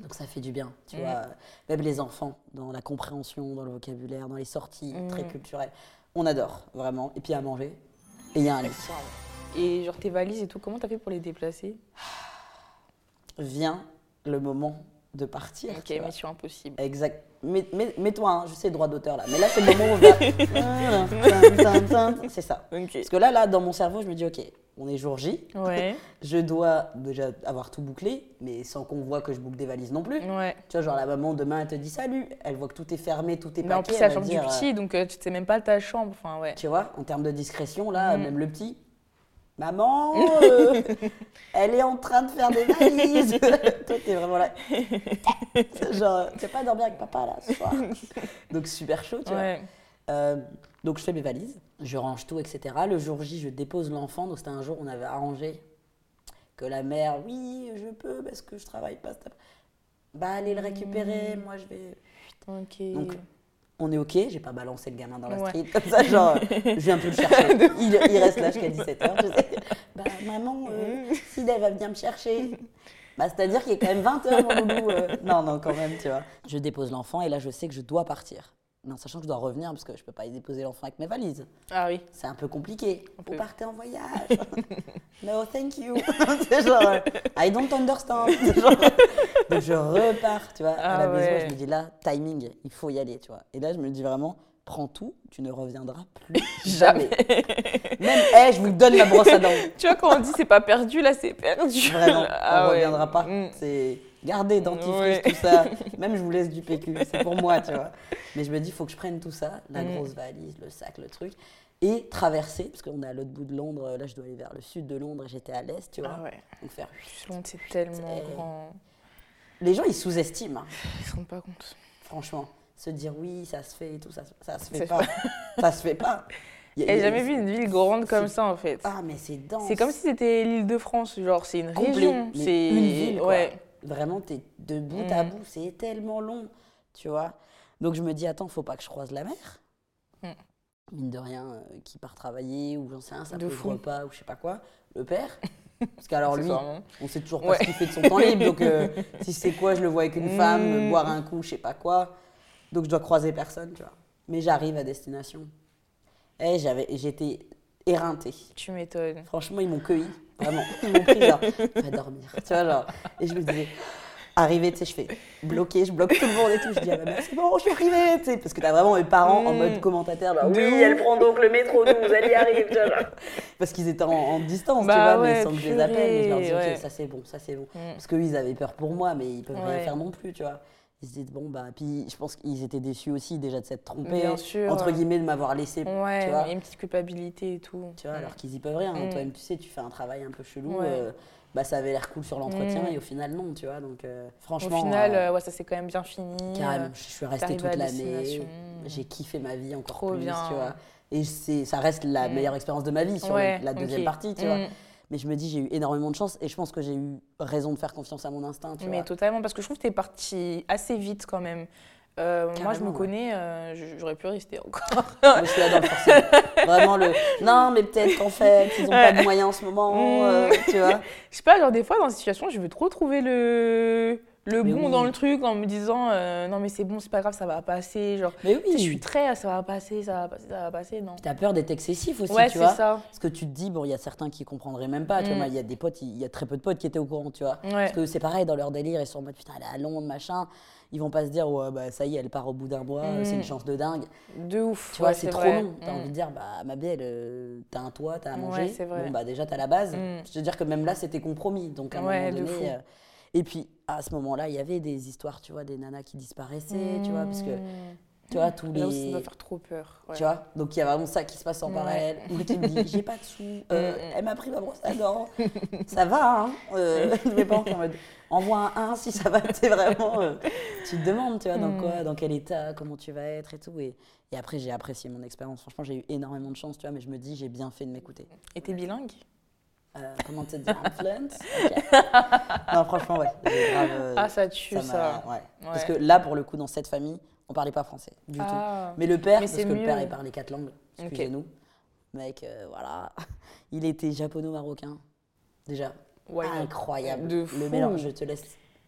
Donc ça fait du bien, tu mm. vois. Même les enfants, dans la compréhension, dans le vocabulaire, dans les sorties, très mm. culturelles. On adore, vraiment. Et puis à manger. Et il y a un lit. Et genre tes valises et tout, comment t'as fait pour les déplacer? Vient le moment de partir. Ok, mission impossible. Exact. Mets-toi, hein, je sais, droit d'auteur là. Mais là, c'est le moment où C'est ça. Parce que là, là, dans mon cerveau, je me dis, ok, on est jour J. Ouais. je dois déjà avoir tout bouclé, mais sans qu'on voit que je boucle des valises non plus. Ouais. Tu vois, genre la maman demain, elle te dit salut. Elle voit que tout est fermé, tout est mais en plus, c'est la chambre du petit, donc euh, tu sais même pas ta chambre. Enfin, ouais. Tu vois, en termes de discrétion, là, mm. même le petit, Maman, euh, elle est en train de faire des valises. Toi, t'es vraiment là. Genre, tu vas pas dormir avec papa là ce soir. Donc, super chaud, tu vois. Euh, donc, je fais mes valises, je range tout, etc. Le jour J, je dépose l'enfant. Donc, c'était un jour où on avait arrangé que la mère, oui, je peux parce que je travaille pas. Bah, allez le récupérer, mmh. moi je vais. Ok. Donc, on est OK, j'ai pas balancé le gamin dans la street comme ça, genre, je viens peu le chercher. Il, reste là jusqu'à 17h. Bah, maman, euh, si elle va venir me chercher. Bah, c'est-à-dire qu'il est quand même 20h, mon loulou. Euh. Non, non, quand même, tu vois. Je dépose l'enfant et là, je sais que je dois partir. Mais en sachant que je dois revenir parce que je peux pas y déposer l'enfant avec mes valises. Ah oui. C'est un peu compliqué. Vous partez en voyage. no, thank you. c'est genre, euh, I don't understand. donc je repars, tu vois, à la ah maison. Je me dis là, timing, il faut y aller, tu vois. Et là, je me dis vraiment, prends tout, tu ne reviendras plus jamais. Même, hey, je vous donne la brosse à dents. tu vois, quand on dit c'est pas perdu, là, c'est perdu. Vraiment, ah on ne reviendra pas. Mm. C'est Gardez dentifrice, tout ça. Même je vous laisse du PQ, c'est pour moi, tu vois. Mais je me dis, il faut que je prenne tout ça, la mm. grosse valise, le sac, le truc, et traverser, parce qu'on est à l'autre bout de Londres. Là, je dois aller vers le sud de Londres et j'étais à l'est, tu vois. Ah ouais. Donc faire. Londres, c'est tellement grand. Les gens, ils sous-estiment. Hein. Ils se rendent pas compte. Franchement, se dire oui, ça se fait et tout, ça, ça se fait pas. ça se fait pas. J'ai jamais vu une ville grande comme ça en fait. Ah mais c'est dense. C'est comme si c'était l'île de France, genre c'est une région. C'est une ville. Ouais. Vraiment, tu es de bout à mm. bout, c'est tellement long, tu vois. Donc je me dis, attends, faut pas que je croise la mer. Mm. Mine de rien, euh, qui part travailler, ou j'en sais rien, ça peut repas, ou je sais pas quoi. Le père. Parce qu'alors lui, on sait toujours pas ce qu'il fait de son temps libre. Donc euh, si c'est quoi, je le vois avec une femme, mm. boire un coup, je sais pas quoi. Donc je dois croiser personne, tu vois. Mais j'arrive à destination. Et j'avais, j'étais éreintée. Tu m'étonnes. Franchement, ils m'ont cueilli. Vraiment. Ils m'ont pris, genre, va dormir. Tu vois, genre. Et je me disais, arrivé, tu sais, je fais bloquer, je bloque tout le monde et tout. Je dis, ah bah, c'est bon, je suis arrivée, tu sais, parce que t'as vraiment mes parents en mode mm. commentateur, là, oui, elle prend donc le métro 12, elle y arrive, tu vois, Parce qu'ils étaient en, distance, tu bah vois, mais sans que je les appelle. Et je leur dis, ok, ça c'est bon, ça c'est bon. Mm. Parce qu'eux, ils avaient peur pour moi, mais ils peuvent rien faire non plus, tu vois ils se disent bon bah puis je pense qu'ils étaient déçus aussi déjà de s'être trompés entre guillemets de m'avoir laissé ouais, tu vois une petite culpabilité et tout. Tu vois alors qu'ils y peuvent rien. Mm. toi-même tu sais tu fais un travail un peu chelou euh, bah ça avait l'air cool sur l'entretien mm. et au final non tu vois. Donc euh, franchement au final euh, ouais ça s'est quand même bien fini carrément je suis restée toute l'année. j'ai kiffé ma vie encore Trop plus bien. tu vois. Et c'est ça reste la mm. meilleure expérience de ma vie sur la deuxième partie tu vois mais je me dis, j'ai eu énormément de chance et je pense que j'ai eu raison de faire confiance à mon instinct. Tu mais totalement, parce que je trouve que tu es parti assez vite quand même. Euh, moi, je me connais, euh, j'aurais pu rester encore. je suis là dans le Vraiment le. Non, mais peut-être qu'en fait, ils n'ont pas de moyens en ce moment, euh, mm. tu vois. Je sais pas, genre des fois, dans une situation, je veux trop trouver le le bon dans le truc en me disant euh, non mais c'est bon c'est pas grave ça va passer genre mais oui. je suis très ça va passer ça va passer ça va passer non. T'as peur d'être excessif aussi ouais, tu vois. ça. parce que tu te dis bon il y a certains qui comprendraient même pas tu vois mm. il y a des potes il y a très peu de potes qui étaient au courant tu vois. Parce que c'est pareil dans leur délire ils sont en mode putain elle est à Londres machin ils vont pas se dire ouais bah ça y est elle part au bout d'un mois c'est une mm. chance de dingue. De ouf tu vois c'est trop long. T'as mm. envie de dire bah ma belle euh, t'as un toit t'as à manger. bon bah déjà t'as la base. Je veux dire que même là c'était compromis. Donc à un moment donné euh, et puis, à ce moment-là, il y avait des histoires, tu vois, des nanas qui disparaissaient, tu vois, parce que, tu vois, tous les... Là ça doit faire trop peur. Tu vois Donc, il y a vraiment ça qui se passe en parallèle. Où tu me dis, j'ai pas de sous, euh, elle m'a pris ma brosse à dents, ça va, hein euh, Mes parents en mode, envoie un 1 si ça va, c'est vraiment... Euh, tu te demandes, tu vois, dans quoi, dans quel état, comment tu vas être et tout. Et, et après, j'ai apprécié mon expérience. Franchement, j'ai eu énormément de chance, tu vois, mais je me dis, j'ai bien fait de m'écouter. Et t'es bilingue? Euh, comment te dire, influence? Non, franchement, ouais. Euh, ah, ça tue ça. Ouais. Parce que là, pour le coup, dans cette famille, on parlait pas français du tout. Ah. Mais le père, parce que le père, il parlait quatre langues, excusez-nous. Mec, euh, voilà. Il était japono-marocain. Déjà, incroyable. De Le mélange, je te laisse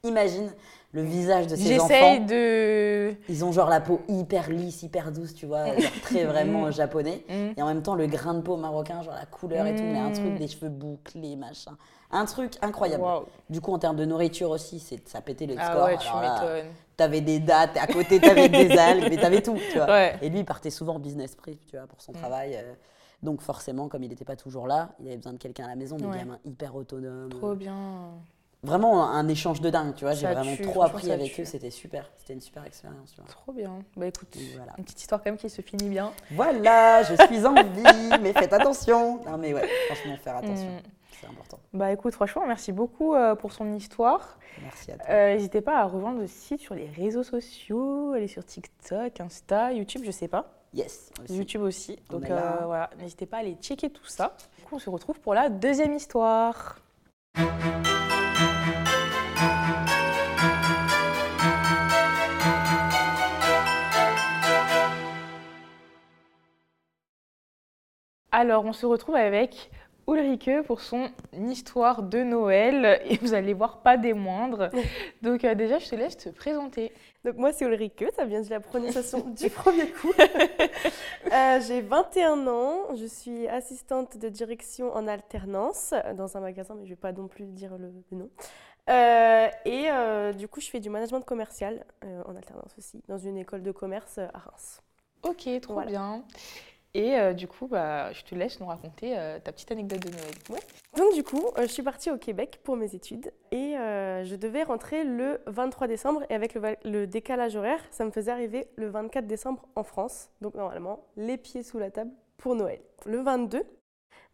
imagine le visage de ces enfants. J'essaye de. Ils ont genre la peau hyper lisse, hyper douce, tu vois, genre très vraiment mm. japonais. Mm. Et en même temps, le grain de peau marocain, genre la couleur et tout, mais un truc, des cheveux bouclés, machin. Un truc incroyable. Du coup, en termes de nourriture aussi, ça pétait le ah Ouais, tu m'étonnes. T'avais des dates, à côté t'avais des algues, mais t'avais tout, tu vois. Et lui, il partait souvent en business prix, tu vois, pour son mm. travail. Euh. Donc forcément, comme il n'était pas toujours là, il avait besoin de quelqu'un à la maison, des gamins hyper autonomes. Trop bien vraiment un échange de dingue, tu vois. J'ai vraiment trop appris avec eux, c'était super. C'était une super expérience, tu vois. Trop bien. Bah écoute, voilà. une petite histoire quand même qui se finit bien. Voilà, je suis en vie, mais faites attention. Non mais ouais, franchement, faire attention. Mm. C'est important. Bah écoute, franchement, merci beaucoup euh, pour son histoire. Merci à toi. Euh, n'hésitez pas à rejoindre le site sur les réseaux sociaux, aller sur TikTok, Insta, YouTube, je sais pas. Yes. YouTube aussi. Donc euh, voilà, n'hésitez pas à aller checker tout ça. Du coup, on se retrouve pour la deuxième histoire. Alors, on se retrouve avec Ulrike pour son histoire de Noël et vous allez voir pas des moindres. Donc euh, déjà, je te laisse te présenter. Donc moi, c'est Ulrike, ça vient de la prononciation du premier coup. Euh, j'ai 21 ans, je suis assistante de direction en alternance dans un magasin, mais je vais pas non plus dire le, nom. Euh, et du coup, je fais du management commercial en alternance aussi, dans une école de commerce à Reims. Ok, trop bien. Et euh, du coup, bah, je te laisse nous raconter euh, ta petite anecdote de Noël. Donc du coup, euh, je suis partie au Québec pour mes études et je devais rentrer le 23 décembre et avec le, décalage horaire, ça me faisait arriver le 24 décembre en France. Donc normalement, les pieds sous la table pour Noël. Le 22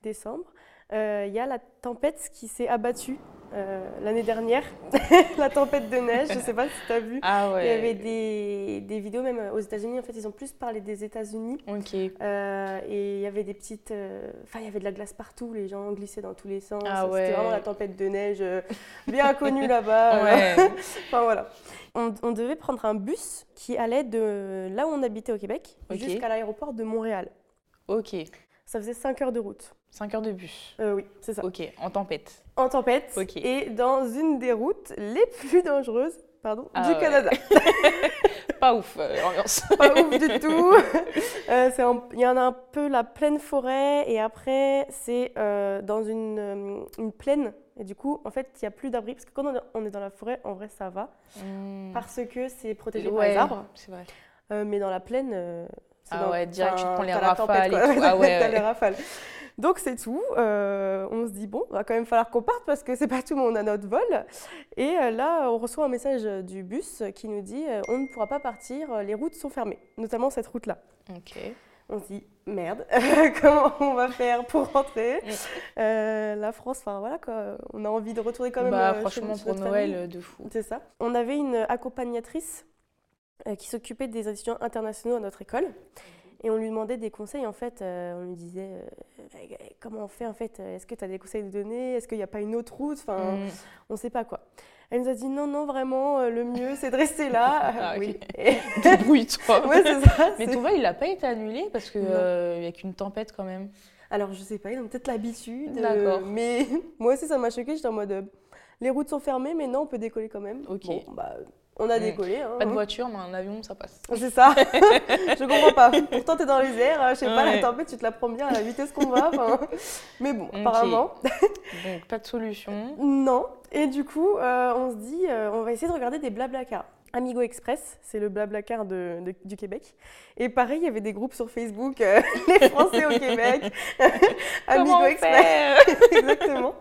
décembre, il y a la tempête qui s'est abattue euh, l'année dernière, la tempête de neige, je ne sais pas si tu as vu. Ah il y avait des, des, vidéos, même aux États-Unis, en fait, ils ont plus parlé des États-Unis. Ok. Euh, et il y avait des petites. Euh, enfin, il y avait de la glace partout, les gens glissaient dans tous les sens. Ah C'était vraiment la tempête de neige bien connue là-bas. enfin, voilà. On, on, devait prendre un bus qui allait de là où on habitait au Québec jusqu'à l'aéroport de Montréal. Ok. Ça faisait 5 heures de route. 5 heures de bus euh, Oui, c'est ça. Ok, en tempête. En tempête. Et dans une des routes les plus dangereuses pardon, ah du Canada. pas ouf, euh, l'ambiance. pas ouf du tout. Euh, il y en a un peu la pleine forêt et après, c'est dans une, une, plaine. Et du coup, en fait, il n'y a plus d'abri. Parce que quand on est dans la forêt, en vrai, ça va. Hmm. Parce que c'est protégé par les arbres. C'est vrai. mais dans la plaine, ah ouais, direct, tu prends les rafales et tout. Ah ouais, les rafales. Donc c'est tout. Euh, on se dit, bon, il va quand même falloir qu'on parte parce que c'est pas tout le monde à notre vol. Et euh, là, on reçoit un message du bus qui nous dit, euh, on ne pourra pas partir, les routes sont fermées, notamment cette route-là. Ok. On se dit, merde, comment on va faire pour rentrer? La France, enfin voilà quoi, on a envie de retourner quand même. Bah, franchement, pour Noël, de fou. C'est ça. On avait une accompagnatrice qui s'occupait des étudiants internationaux à notre école. Et on lui demandait des conseils, en fait, euh, on lui disait euh, comment on fait, en fait, est-ce que tu as des conseils de donner, est-ce qu'il n'y a pas une autre route, enfin, mm. on ne sait pas quoi. Elle nous a dit non, non, vraiment, le mieux, c'est de rester là. ah, oui. Débrouille-toi. ouais, c'est ça. Mais ton vol, il n'a pas été annulé parce qu'il n'y a qu'une tempête quand même. Alors, je sais pas, ils ont peut-être l'habitude. D'accord. mais moi aussi, ça m'a choqué. J'étais en mode, les routes sont fermées, mais non, on peut décoller quand même. Ok. Bon, bah, on a décollé. Hein. Pas de voiture, mais un avion, ça passe. C'est ça. je comprends pas. Pourtant, tu es dans les airs, je sais pas, la tempête, tu te la prends bien à la vitesse qu'on va. Mais bon, apparemment. Donc, pas de solution. Non. Et du coup, euh, on se dit, euh, on va essayer de regarder des blabla-cars. Amigo Express, c'est le blablacar de, du Québec. Et pareil, il y avait des groupes sur Facebook, euh, les Français au Québec, Amigo Express. Exactement.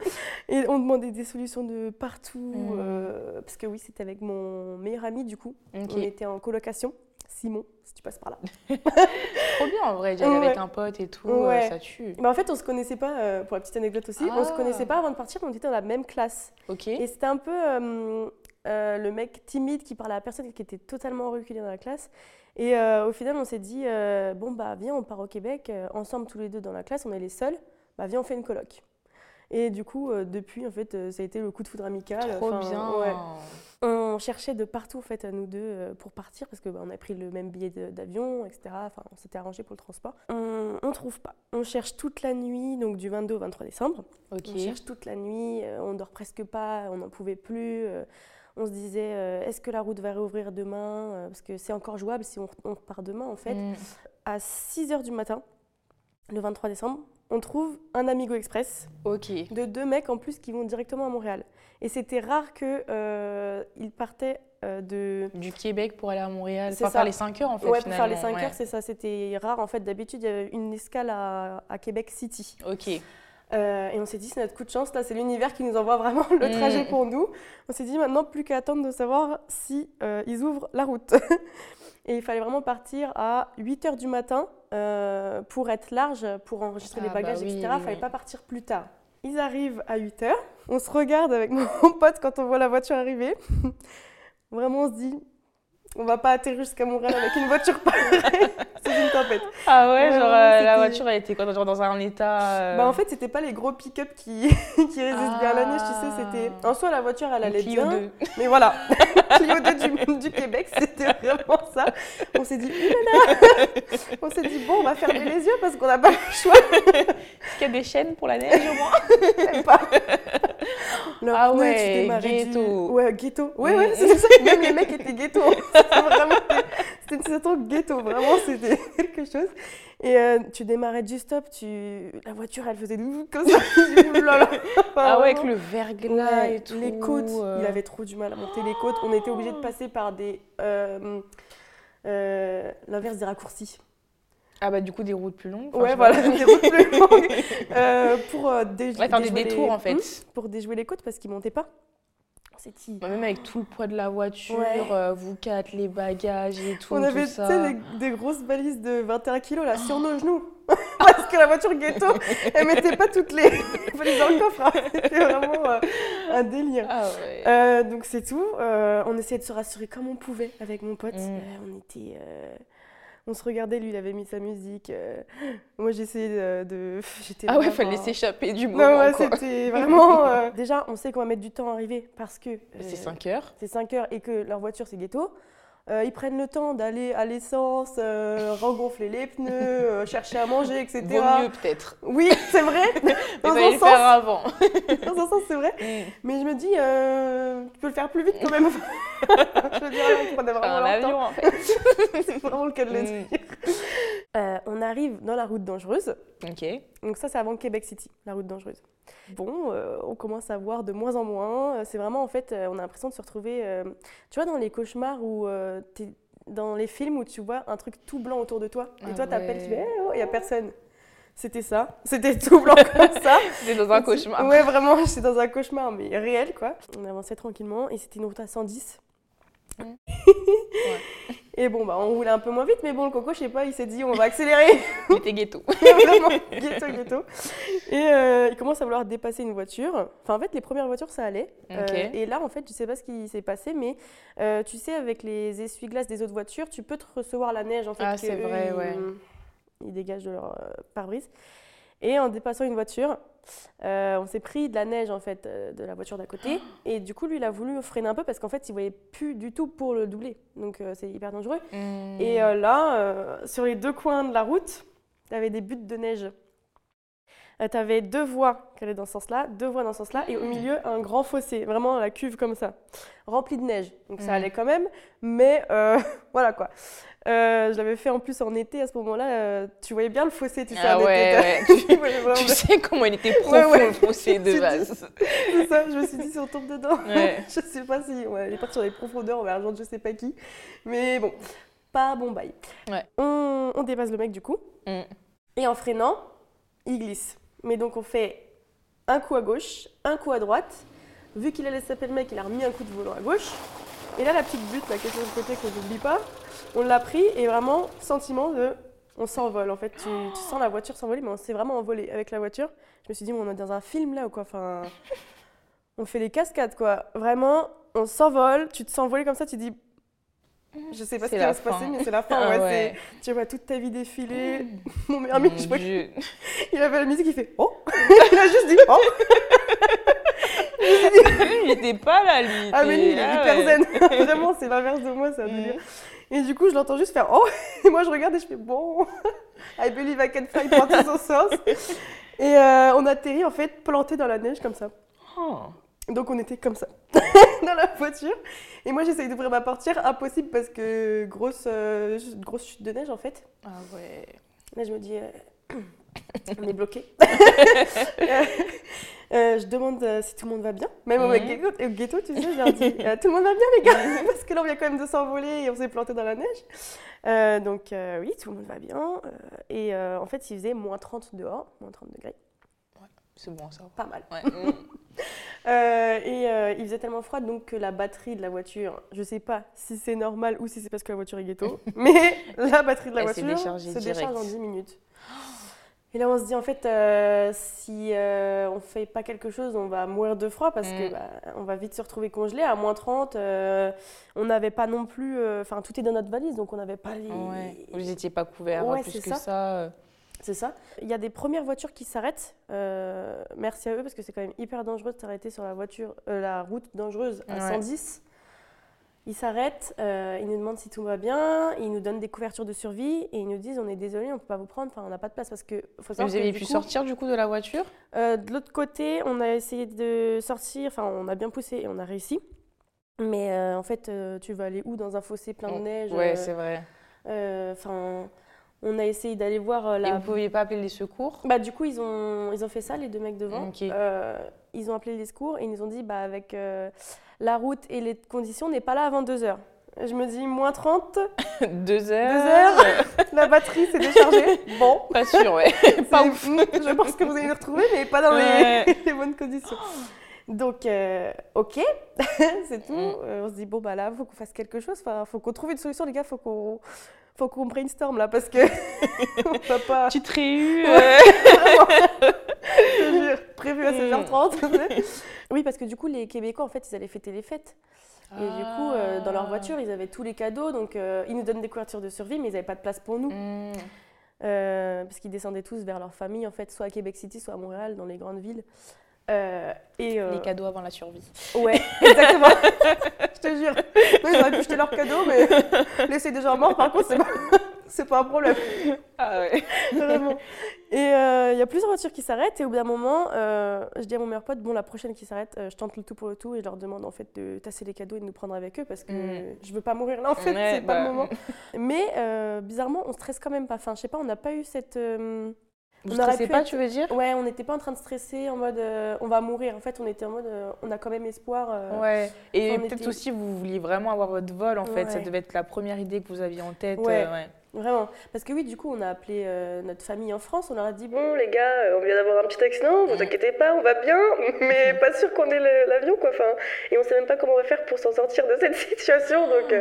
Et on demandait des solutions de partout. Hmm. Euh, parce que oui, c'était avec mon meilleur ami du coup. On était en colocation. Simon, si tu passes par là. Trop bien en vrai, j'allais avec un pote et tout, euh, ça tue. Mais en fait, on se connaissait pas, pour la petite anecdote aussi, on se ah. connaissait pas avant de partir, on était dans la même classe. Ok. Et c'était un peu euh, le mec timide qui parlait à personne, qui était totalement reculé dans la classe. Et euh, au final, on s'est dit, euh, bon, bah viens, on part au Québec, ensemble tous les deux dans la classe, on est les seuls, bah viens, on fait une coloc. Et du coup, depuis, en fait, ça a été le coup de foudre amical. Trop bien. On cherchait de partout, en fait, à nous deux pour partir parce qu'on bah, a pris le même billet d'avion, etc. Enfin, on s'était arrangé pour le transport. On ne trouve pas. On cherche toute la nuit, donc du 22 au 23 décembre. On cherche toute la nuit, on dort presque pas, on n'en pouvait plus On se disait, est-ce que la route va réouvrir demain Parce que c'est encore jouable si on, on repart demain, en fait. Mm. À 6 h du matin, le 23 décembre, on trouve un Amigo Express de deux mecs en plus qui vont directement à Montréal. Et c'était rare qu'ils euh, partaient euh, de... Du Québec pour aller à Montréal, pour faire les 5 heures en fait. Ouais, pour faire les 5 heures, c'est ça. C'était rare en fait. D'habitude, il y avait une escale à, Québec City. Ok. Euh, et on s'est dit, c'est notre coup de chance, là, c'est l'univers qui nous envoie vraiment le mm. trajet pour nous. On s'est dit, maintenant, plus qu'à attendre de savoir si ils ouvrent la route. Et il fallait vraiment partir à 8 h du matin euh, pour être large, pour enregistrer les ah, bagages, bah etc. Il ne fallait pas partir plus tard. Ils arrivent à 8 h. On se regarde avec mon pote quand on voit la voiture arriver. vraiment, on se dit, on va pas atterrir jusqu'à Montréal avec une voiture pareille. C'est une tempête. Ah ouais, genre euh, la voiture elle était quoi genre dans un état euh, Bah en fait, c'était pas les gros pick-up qui, qui résistent bien à la neige, tu sais, c'était en soi la voiture elle allait bien. 2. Mais voilà. Clio 2 du, du Québec, c'était vraiment ça. On s'est dit On s'est dit bon, on va fermer les yeux parce qu'on n'a pas le choix. Est-ce qu'il y a des chaînes pour la neige au moins Même pas. ah ouais, ghetto. Ouais, ghetto. Ouais, ouais, c'est ça. Même les mecs étaient ghetto. C'était une situation ghetto, vraiment, c'était quelque chose. Et euh, tu démarrais du stop, tu... la voiture, elle faisait comme ça. ah ouais, avec le verglas et tout. Les côtes, il avait trop du mal à monter les côtes. On était obligé de passer par des... Euh, euh, l'inverse des raccourcis. Ah bah du coup des routes plus longues. ouais voilà des routes plus longues pour déjouer ouais, des détours en fait. Hmm, pour déjouer les côtes parce qu'ils montaient pas. Bah, même avec tout le poids de la voiture, euh, vous quatre, les bagages et tout. On avait Des, des, grosses balises de 21 kilos là sur nos genoux. Parce que la voiture ghetto, elle mettait pas toutes les valises dans le coffre. Hein. C'était vraiment euh, un délire. Ah euh, donc c'est tout. on essayait de se rassurer comme on pouvait avec mon pote. Mm. on était on se regardait, lui, il avait mis sa musique. Euh, moi, j'essayais de. de ah ouais, il fallait s'échapper du moment. Non, ouais, c'était vraiment. Euh, déjà, on sait qu'on va mettre du temps à arriver parce que. c'est 5 heures. C'est 5 heures et que leur voiture, c'est ghetto. Euh, ils prennent le temps d'aller à l'essence, euh, rengonfler les pneus, euh, chercher à manger, etc. Vaut mieux peut-être. Oui, c'est vrai. dans un sens, faire avant. dans un sens, c'est vrai. Mm. Mais je me dis, tu peux le faire plus vite quand même. je veux dire, faut vraiment un avion en fait. c'est vraiment le cas de le mm. dire. on arrive dans la route dangereuse. Ok. Donc ça, c'est avant Québec City, la route dangereuse. Bon, euh, on commence à voir de moins en moins. C'est vraiment, en fait, euh, on a l'impression de se retrouver, euh, tu vois, dans les cauchemars ou dans les films où tu vois un truc tout blanc autour de toi. Et ah toi, t'appelles, tu fais, eh, oh, il n'y a personne. C'était ça. C'était tout blanc comme ça. C'était dans un cauchemar. Ouais, vraiment, j'étais dans un cauchemar, mais réel, quoi. On avançait tranquillement et c'était une route à 110. Et bon, bah, on roulait un peu moins vite, mais bon, le coco, je sais pas, il s'est dit, on va accélérer. il était ghetto. Vraiment, ghetto, ghetto. Et euh, il commence à vouloir dépasser une voiture. Enfin, en fait, les premières voitures, ça allait. Euh, et là, en fait, je sais pas ce qui s'est passé, mais euh, tu sais, avec les essuie-glaces des autres voitures, tu peux te recevoir la neige, en fait. Ah, c'est vrai, ouais. Ils, dégagent de leur pare-brise. Et en dépassant une voiture, euh, on s'est pris de la neige en fait euh, de la voiture d'à côté et du coup lui il a voulu freiner un peu parce qu'en fait il voyait plus du tout pour le doubler donc euh, c'est hyper dangereux mmh. et là sur les deux coins de la route il y avait des buttes de neige tu avais deux voies qui allaient dans ce sens-là, deux voies dans ce sens-là, et au milieu, un grand fossé, vraiment la cuve comme ça, remplie de neige. Donc ça mmh. allait quand même, mais voilà quoi. Euh, je l'avais fait en plus en été à ce moment-là. Euh, tu voyais bien le fossé, tu sais. Ah ouais, ouais. tu, sais comment il était profond le fossé de base. C'est ça, je me suis dit si on tombe dedans. je sais pas si. Ouais, il est parti sur les profondeurs, on va rejoindre je sais pas qui. Mais bon, pas bon bail. On, on, dépasse le mec du coup. Mm. Et en freinant, il glisse. Mais donc on fait un coup à gauche, un coup à droite. Vu qu'il a laissé taper le mec, il a remis un coup de volant à gauche. Et là, la petite butte, est sur le côté que n'oublie pas, on l'a pris et vraiment, sentiment de. On s'envole en fait. Tu, sens la voiture s'envoler, mais on s'est vraiment envolé avec la voiture. Je me suis dit, on est dans un film là ou quoi Enfin, on fait les cascades quoi. Vraiment, on s'envole, tu te sens envoler comme ça, tu dis. Je sais pas ce qui va se passer, mais c'est la fin. Ah ouais, Tu vois toute ta vie défiler. Mon meilleur ami, je il avait la musique, il fait Oh Il a juste dit Oh il était pas là, lui. Ah, mais lui, il est hyper zen. Vraiment, c'est l'inverse de moi, c'est un délire. Et du coup, je l'entends juste faire Oh Et moi, je regarde et je fais Bon, I believe I can fly son sens. Et euh, on atterrit en fait planté dans la neige comme ça. Oh. Donc on était comme ça. dans la voiture. Et moi, j'essaye d'ouvrir ma portière, impossible parce que grosse, euh, grosse chute de neige en fait. Ah ouais. Là, je me dis, euh, on est bloqué. Euh, je demande si tout le monde va bien. Même au, ghetto, tu sais, je leur dis, tout le monde va bien les gars? Parce que là, on vient quand même de s'envoler et on s'est planté dans la neige. donc oui, tout le monde va bien. et en fait, il faisait moins 30 dehors, moins 30 degrés. C'est bon ça. Pas mal. Mm. Euh, et euh, il faisait tellement froid donc que la batterie de la voiture, je sais pas si c'est normal ou si c'est parce que la voiture est ghetto, mais la batterie de la voiture se décharge en 10 minutes. Et là on se dit en fait euh, si on fait pas quelque chose on va mourir de froid parce qu'on mm. bah, on va vite se retrouver congelé à moins 30. on n'avait pas non plus, enfin tout est dans notre valise donc on n'avait pas les. Vous n'étiez pas couvert plus que ça. C'est ça. Il y a des premières voitures qui s'arrêtent. Euh, merci à eux parce que c'est quand même hyper dangereux de s'arrêter sur la voiture, euh, la route dangereuse à 110. Ils s'arrêtent, euh, ils nous demandent si tout va bien, ils nous donnent des couvertures de survie et ils nous disent on est désolé, on ne peut pas vous prendre, enfin on n'a pas de place parce que faut Vous avez pu sortir du coup de la voiture? De l'autre côté, on a essayé de sortir, enfin on a bien poussé et on a réussi. Mais en fait, tu vas aller où? Dans un fossé plein de oh, neige Ouais, c'est vrai. Enfin on a essayé d'aller voir euh, la. Et vous ne pouviez pas appeler les secours? Bah du coup ils ont ils ont fait ça les deux mecs devant. Euh, ils ont appelé les secours et ils nous ont dit bah avec euh, la route et les conditions on n'est pas là avant deux heures. Je me dis moins 30. deux heures. Deux heures. la batterie s'est déchargée. Bon. Pas sûr ouais. pas ouf. Je pense que vous allez nous retrouver mais pas dans les, bonnes conditions. Donc, ok, c'est tout. Mm. on se dit, bon, bah là, il faut qu'on fasse quelque chose. Il faut qu'on trouve une solution, les gars. Il faut qu'on faut qu'on brainstorm là parce que on peut pas. Tu te réus. prévu à 16h30. oui, parce que du coup, les Québécois, en fait, ils allaient fêter les fêtes. Et du coup, euh, dans leur ah. voiture, ils avaient tous les cadeaux. Donc, euh, ils nous donnent des couvertures de survie, mais ils n'avaient pas de place pour nous. Hmm. Euh, parce qu'ils descendaient tous vers leur famille, en fait, soit à Québec City, soit à Montréal, dans les grandes villes. Euh, et euh, Les cadeaux avant la survie. Ouais, exactement. Je te jure. ils auraient pu jeter leurs cadeaux, mais laisser des gens morts, par contre, c'est pas, c'est pas un problème. Ah ouais. Vraiment. Et euh, il y a plusieurs voitures qui s'arrêtent, et au bout d'un moment, je dis à mon meilleur pote, bon, la prochaine qui s'arrête, je tente le tout pour le tout, et je leur demande en fait de tasser les cadeaux et de nous prendre avec eux, parce que mm. je veux pas mourir là, en fait, c'est pas le bah. moment. Mais bizarrement, on stresse quand même pas. Enfin, je sais pas, on n'a pas eu cette vous ne stressez pas, tu veux dire? Ouais, on n'était pas en train de stresser en mode euh, on va mourir. En fait, on était en mode euh, on a quand même espoir. Euh, ouais. Et peut-être aussi vous vouliez vraiment avoir votre vol en fait. Ça devait être la première idée que vous aviez en tête. Ouais. Vraiment. Parce que oui, du coup, on a appelé notre famille en France. On leur a dit Bon, les gars, on vient d'avoir un petit accident, vous inquiétez pas, on va bien, mais pas sûr qu'on ait l'avion, quoi. Enfin, et on sait même pas comment on va faire pour s'en sortir de cette situation. Donc,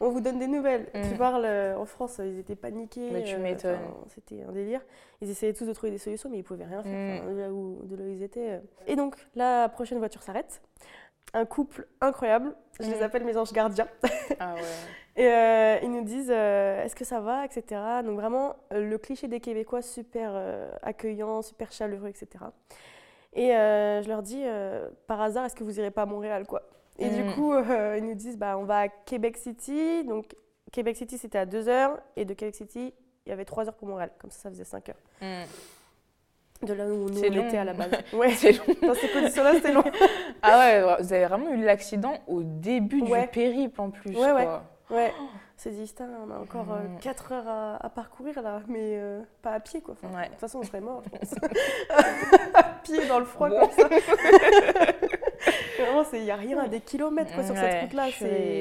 on vous donne des nouvelles. Tu mm. parles en France, ils étaient paniqués. Mais tu m'étonnes. C'était un délire. Ils essayaient tous de trouver des solutions, mais ils pouvaient rien faire mm. de, là où, de là où ils étaient. Euh. Et donc, la prochaine voiture s'arrête. Un couple incroyable. Je les mm. appelle mes anges gardiens. Ah ouais. Et euh, ils nous disent euh, est-ce que ça va, etc. Donc vraiment le cliché des Québécois super accueillants, super chaleureux, etc. Et je leur dis par hasard est-ce que vous irez pas à Montréal quoi Et du mm. coup ils nous disent bah on va à Québec City. Donc Québec City c'était à 2 heures et de Québec City il y avait 3 heures pour Montréal. Comme ça, ça faisait 5 heures. Hmm. De là où nous on était à la base. Ouais, c'est long. Dans ces conditions-là, c'était long. ah ouais, vous avez vraiment eu l'accident au début du périple en plus. Ouais, quoi. ouais. ouais. C'est dit, on a encore 4 euh, hmm. heures à, parcourir là, mais euh, pas à pied quoi. De toute façon, on serait mort, je pense. à pied dans le froid comme ça. Vraiment, il n'y a rien à des kilomètres quoi, sur cette route-là.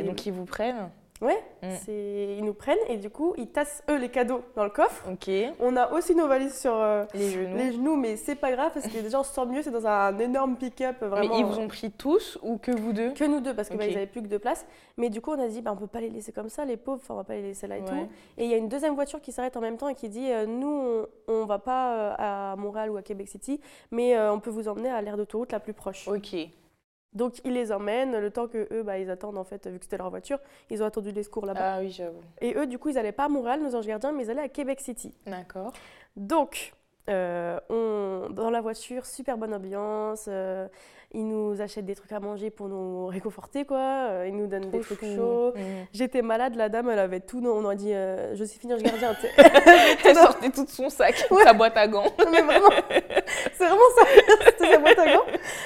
Donc ils vous prennent Ouais, mm. ils nous prennent et du coup ils tassent eux les cadeaux dans le coffre. Ok. On a aussi nos valises sur euh, les, genoux. les genoux, mais c'est pas grave parce que déjà on se sent mieux, c'est dans un énorme pick-up vraiment. Mais ils vous ont pris tous ou que vous deux? Que nous deux parce qu'ils bah, n'avaient plus que deux places. Mais du coup on a dit bah, on peut pas les laisser comme ça, les pauvres, on va pas les laisser là et tout. Et il y a une deuxième voiture qui s'arrête en même temps et qui dit euh, nous on, on, va pas euh, à Montréal ou à Québec City, mais on peut vous emmener à l'aire d'autoroute la plus proche. Ok. Donc ils les emmènent, le temps que eux, bah, ils attendent en fait, vu que c'était leur voiture, ils ont attendu les secours là-bas. Ah oui, j'avoue. Et eux, du coup, ils n'allaient pas à Montréal, nos anges gardiens, mais ils allaient à Québec City. D'accord. Donc, euh, on, dans la voiture, super bonne ambiance. Euh, ils nous achètent des trucs à manger pour nous réconforter, quoi. Euh, ils nous donnent des trucs chauds. Mmh. J'étais malade, la dame, elle avait tout. On a dit, je suis finir gardien. elle sortait tout son sac, sa boîte à gants. Mais vraiment, c'est vraiment ça. C'était sa boîte à gants.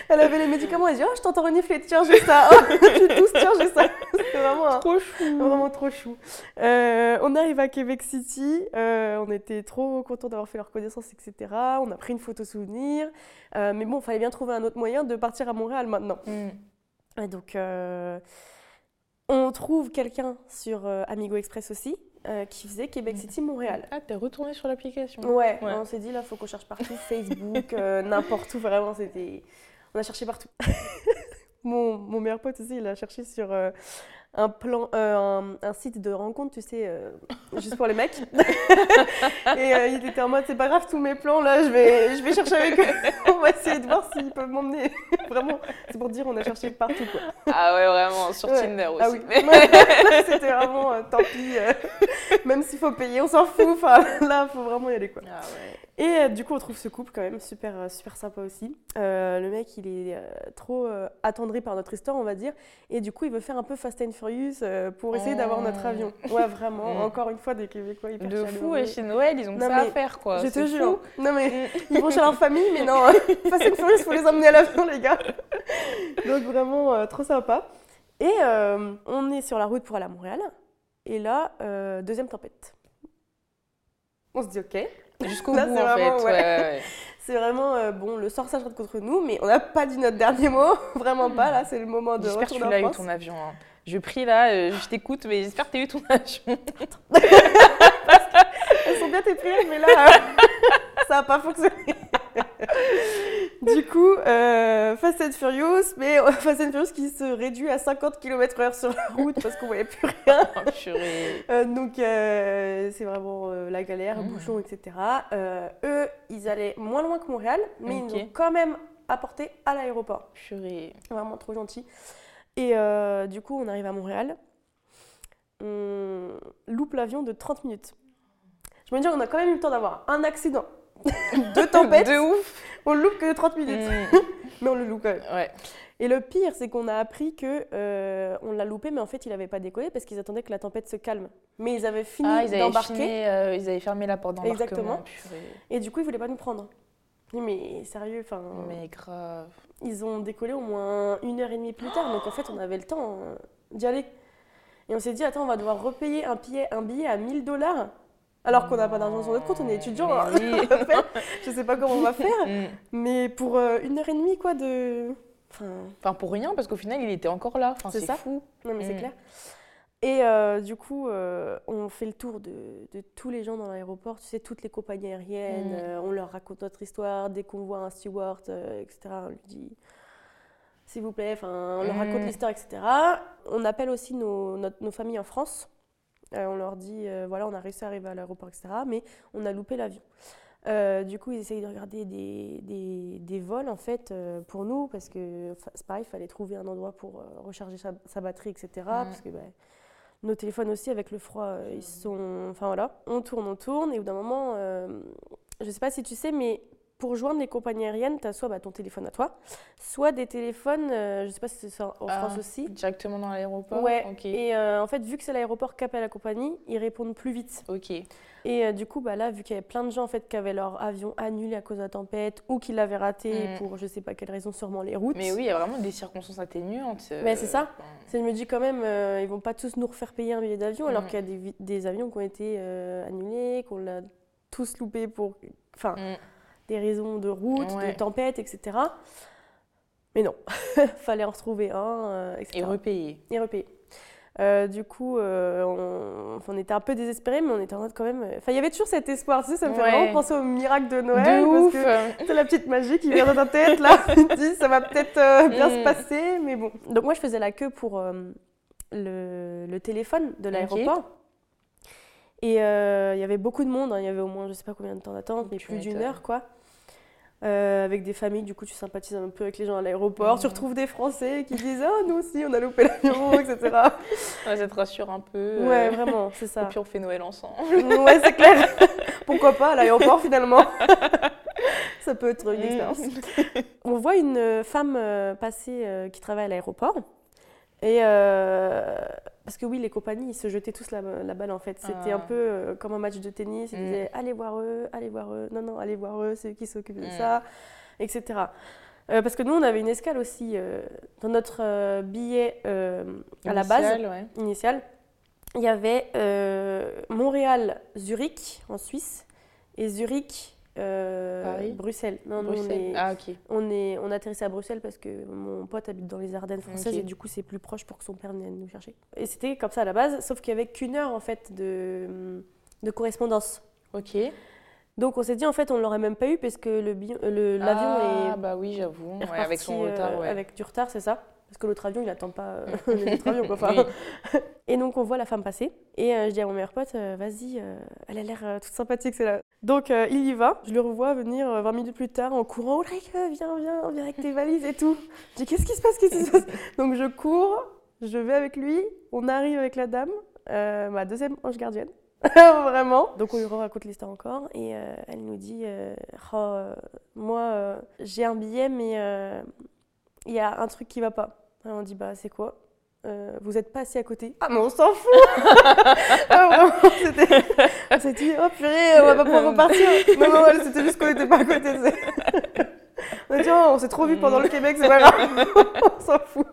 Elle avait les médicaments, elle dit Oh, je t'entends renifler, tiens, ça. Oh, tu j'ai ça. Trop chou. Vraiment trop chou. Euh, on arrive à Québec City. Euh, on était trop contents d'avoir fait leur connaissance, etc. On a pris une photo souvenir. Euh, mais bon, il fallait bien trouver un autre moyen de partir à Montréal maintenant. Mm. Et donc, on trouve quelqu'un sur Amigo Express aussi. qui faisait Québec mm. City Montréal. Ah, t'es retourné sur l'application ouais, on s'est dit là, faut qu'on cherche partout, Facebook, n'importe où, vraiment, c'était. On a cherché partout. mon, mon, meilleur pote aussi, il a cherché sur un plan, euh, un, site de rencontre, tu sais, euh, juste pour les mecs. et euh, il était en mode, c'est pas grave, tous mes plans, là, je vais, je vais chercher avec eux. on va essayer de voir s'ils peuvent m'emmener. vraiment, c'est pour dire, on a cherché partout, quoi. Ah ouais, vraiment, sur Tinder ah aussi. Ah oui. c'était vraiment, tant pis, même s'il faut payer, on s'en fout. Enfin, là, il faut vraiment y aller, quoi. Ah ouais. Et euh, du coup, on trouve ce couple quand même super, euh, super sympa aussi. Euh, le mec, il est trop attendri par notre histoire, on va dire. Et du coup, il veut faire un peu Fast and Furious pour essayer d'avoir notre avion. Ouais, vraiment. Mm. Encore une fois, des Québécois hyper De fou, et chez Noël, ils ont ça à faire, quoi. Je te jure. Non, mais mm. ils vont chez leur famille, mais non. Fast and Furious, il faut les emmener à l'avion, les gars. Donc, vraiment, trop sympa. Et on est sur la route pour aller à Montréal. Et là, deuxième tempête. On se dit, OK. Jusqu'au bout, en fait. c'est vraiment, euh, bon, le sort s'achète contre nous, mais on n'a pas dit notre dernier mot. vraiment pas, là, c'est le moment de J'espère que tu l'as eu ton avion. Hein. Je prie là, euh, je t'écoute, mais j'espère que tu as eu ton avion. Elles sont bien tes prières, mais là, ça n'a pas fonctionné. du coup, euh, Fast and Furious, mais Fast and Furious qui se réduit à 50 km/h sur la route parce qu'on voyait plus rien. Oh, euh, donc euh, c'est vraiment euh, la galère, mmh. bouchon, etc. eux, ils allaient moins loin que Montréal, mais ils nous ont quand même apporté à l'aéroport. Purée. Vraiment trop gentil. Et du coup, on arrive à Montréal. On loupe l'avion de 30 minutes. Je me dis, on a quand même eu le temps d'avoir un accident deux tempêtes. de ouf. On le loupe que 30 minutes. Mm. mais on le loupe quand même. Ouais. Et le pire, c'est qu'on a appris que euh, on l'a loupé, mais en fait, il n'avait pas décollé parce qu'ils attendaient que la tempête se calme. Mais ils avaient fini ah, d'embarquer. Euh, ils avaient fermé la porte d'embarquement. Exactement. Et du coup, ils voulaient pas nous prendre. Mais sérieux, enfin. Mais grave. Ils ont décollé au moins une heure et demie plus tard, donc en fait, on avait le temps euh, d'y aller. Et on s'est dit, attends, on va devoir repayer un billet, un billet à 1000 dollars alors qu'on n'a pas d'argent sur notre compte, on est étudiant. Oui. je sais pas comment on va faire. Mm. Mais pour euh, une heure et demie, quoi, de. Enfin, pour rien, parce qu'au final, il était encore là. Enfin, c'est fou. Non, mais c'est mm. clair. Et euh, du coup, euh, on fait le tour de, de tous les gens dans l'aéroport, tu sais, toutes les compagnies aériennes. Mm. on leur raconte notre histoire. Dès qu'on voit un steward, etc., on lui dit s'il vous plaît, enfin, on leur raconte l'histoire, etc. On appelle aussi nos, nos familles en France on leur dit, euh, voilà, on a réussi à arriver à l'aéroport, etc. Mais on a loupé l'avion. Euh, du coup, ils essayent de regarder des, des, vols, en fait, pour nous, parce que c'est pareil, il fallait trouver un endroit pour recharger sa, batterie, etc. Parce que bah, nos téléphones aussi, avec le froid, ils sont... Enfin voilà, on tourne, on tourne, et au bout d'un moment, je ne sais pas si tu sais, mais pour joindre les compagnies aériennes, tu as soit bah, ton téléphone à toi, soit des téléphones, euh, je ne sais pas si c'est ça en ah, France aussi. Directement dans l'aéroport Ouais. Et euh, en fait, vu que c'est l'aéroport qui appelle la compagnie, ils répondent plus vite. Ok. Et euh, du coup, bah, là, vu qu'il y avait plein de gens en fait, qui avaient leur avion annulé à cause de la tempête ou qui l'avaient raté mm. pour je ne sais pas quelle raison, sûrement les routes. Mais oui, il y a vraiment des circonstances atténuantes. Mais c'est ça. Je me dis quand même, ils vont pas tous nous refaire payer un billet d'avion alors mm. qu'il y a des, des, avions qui ont été annulés, qu'on l'a tous loupé pour. Enfin. Mm des raisons de route, de tempête, etc. Mais non, fallait en retrouver un, euh, etc. Et repayer. Et repayer. Euh, du coup, euh, on, était un peu désespérés, mais on était en mode quand même. Enfin, il y avait toujours cet espoir, tu sais, ça me fait vraiment penser au miracle de Noël. De C'est la petite magie qui vient dans ta tête, là. tu dis, ça va peut-être bien se mm. passer, mais bon. Donc, moi, je faisais la queue pour le, téléphone de l'aéroport. Et il y avait beaucoup de monde, hein. il y avait au moins, je sais pas combien de temps d'attente, mais plus d'une heure, quoi. Euh, avec des familles, du coup, tu sympathises un peu avec les gens à l'aéroport. Tu retrouves des Français qui disent Ah, nous aussi, on a loupé l'avion, etc. Ouais, ça te rassure un peu. Euh. Ouais, vraiment, c'est ça. Et puis on fait Noël ensemble. ouais, c'est clair. Pourquoi pas à l'aéroport finalement Ça peut être une expérience. on voit une femme euh, passer qui travaille à l'aéroport. Et parce que oui, les compagnies, ils se jetaient tous la, balle en fait. C'était un ah. peu euh, comme un match de tennis. Ils mm. disaient allez voir eux, allez voir eux, non, non, allez voir eux, c'est eux qui s'occupent de mm. ça, etc. parce que nous, on avait une escale aussi dans notre billet à la base initial. Il y avait Montréal-Zurich en Suisse et Zurich euh, Bruxelles. Non, Bruxelles. on, est, ah, on, est, on atterrissait à Bruxelles parce que mon pote habite dans les Ardennes françaises et du coup c'est plus proche pour que son père vienne nous chercher. Et c'était comme ça à la base, sauf qu'il y avait qu'une heure en fait de, de correspondance. Ok. Donc on s'est dit en fait on l'aurait même pas eu parce que l'avion le, l'avion ah, est. bah oui j'avoue. avec son retard. Euh, avec du retard c'est ça. Parce que l'autre avion, il n'attend pas euh, l'autre avion. Quoi. Et donc, on voit la femme passer. Et euh, je dis à mon meilleur pote, euh, vas-y, elle a l'air toute sympathique, c'est là. Donc, il y va. Je le revois venir 20 minutes plus tard en courant. Ulrich, viens, viens, viens avec tes valises et tout. Je dis, qu'est-ce qui se passe, qu'est-ce qui se passe? Donc, je cours, je vais avec lui. On arrive avec la dame, ma deuxième ange gardienne. Vraiment. Donc on lui raconte l'histoire encore et elle nous dit oh, Moi, j'ai un billet, mais il y a un truc qui va pas on dit bah c'est quoi? Euh, vous êtes pas assis à côté Ah mais on s'en fout ah, On s'est dit oh purée on va pas pouvoir repartir. Non non c'était juste qu'on était pas à côté. on a dit oh, on s'est trop vu pendant le Québec c'est pas grave on s'en fout.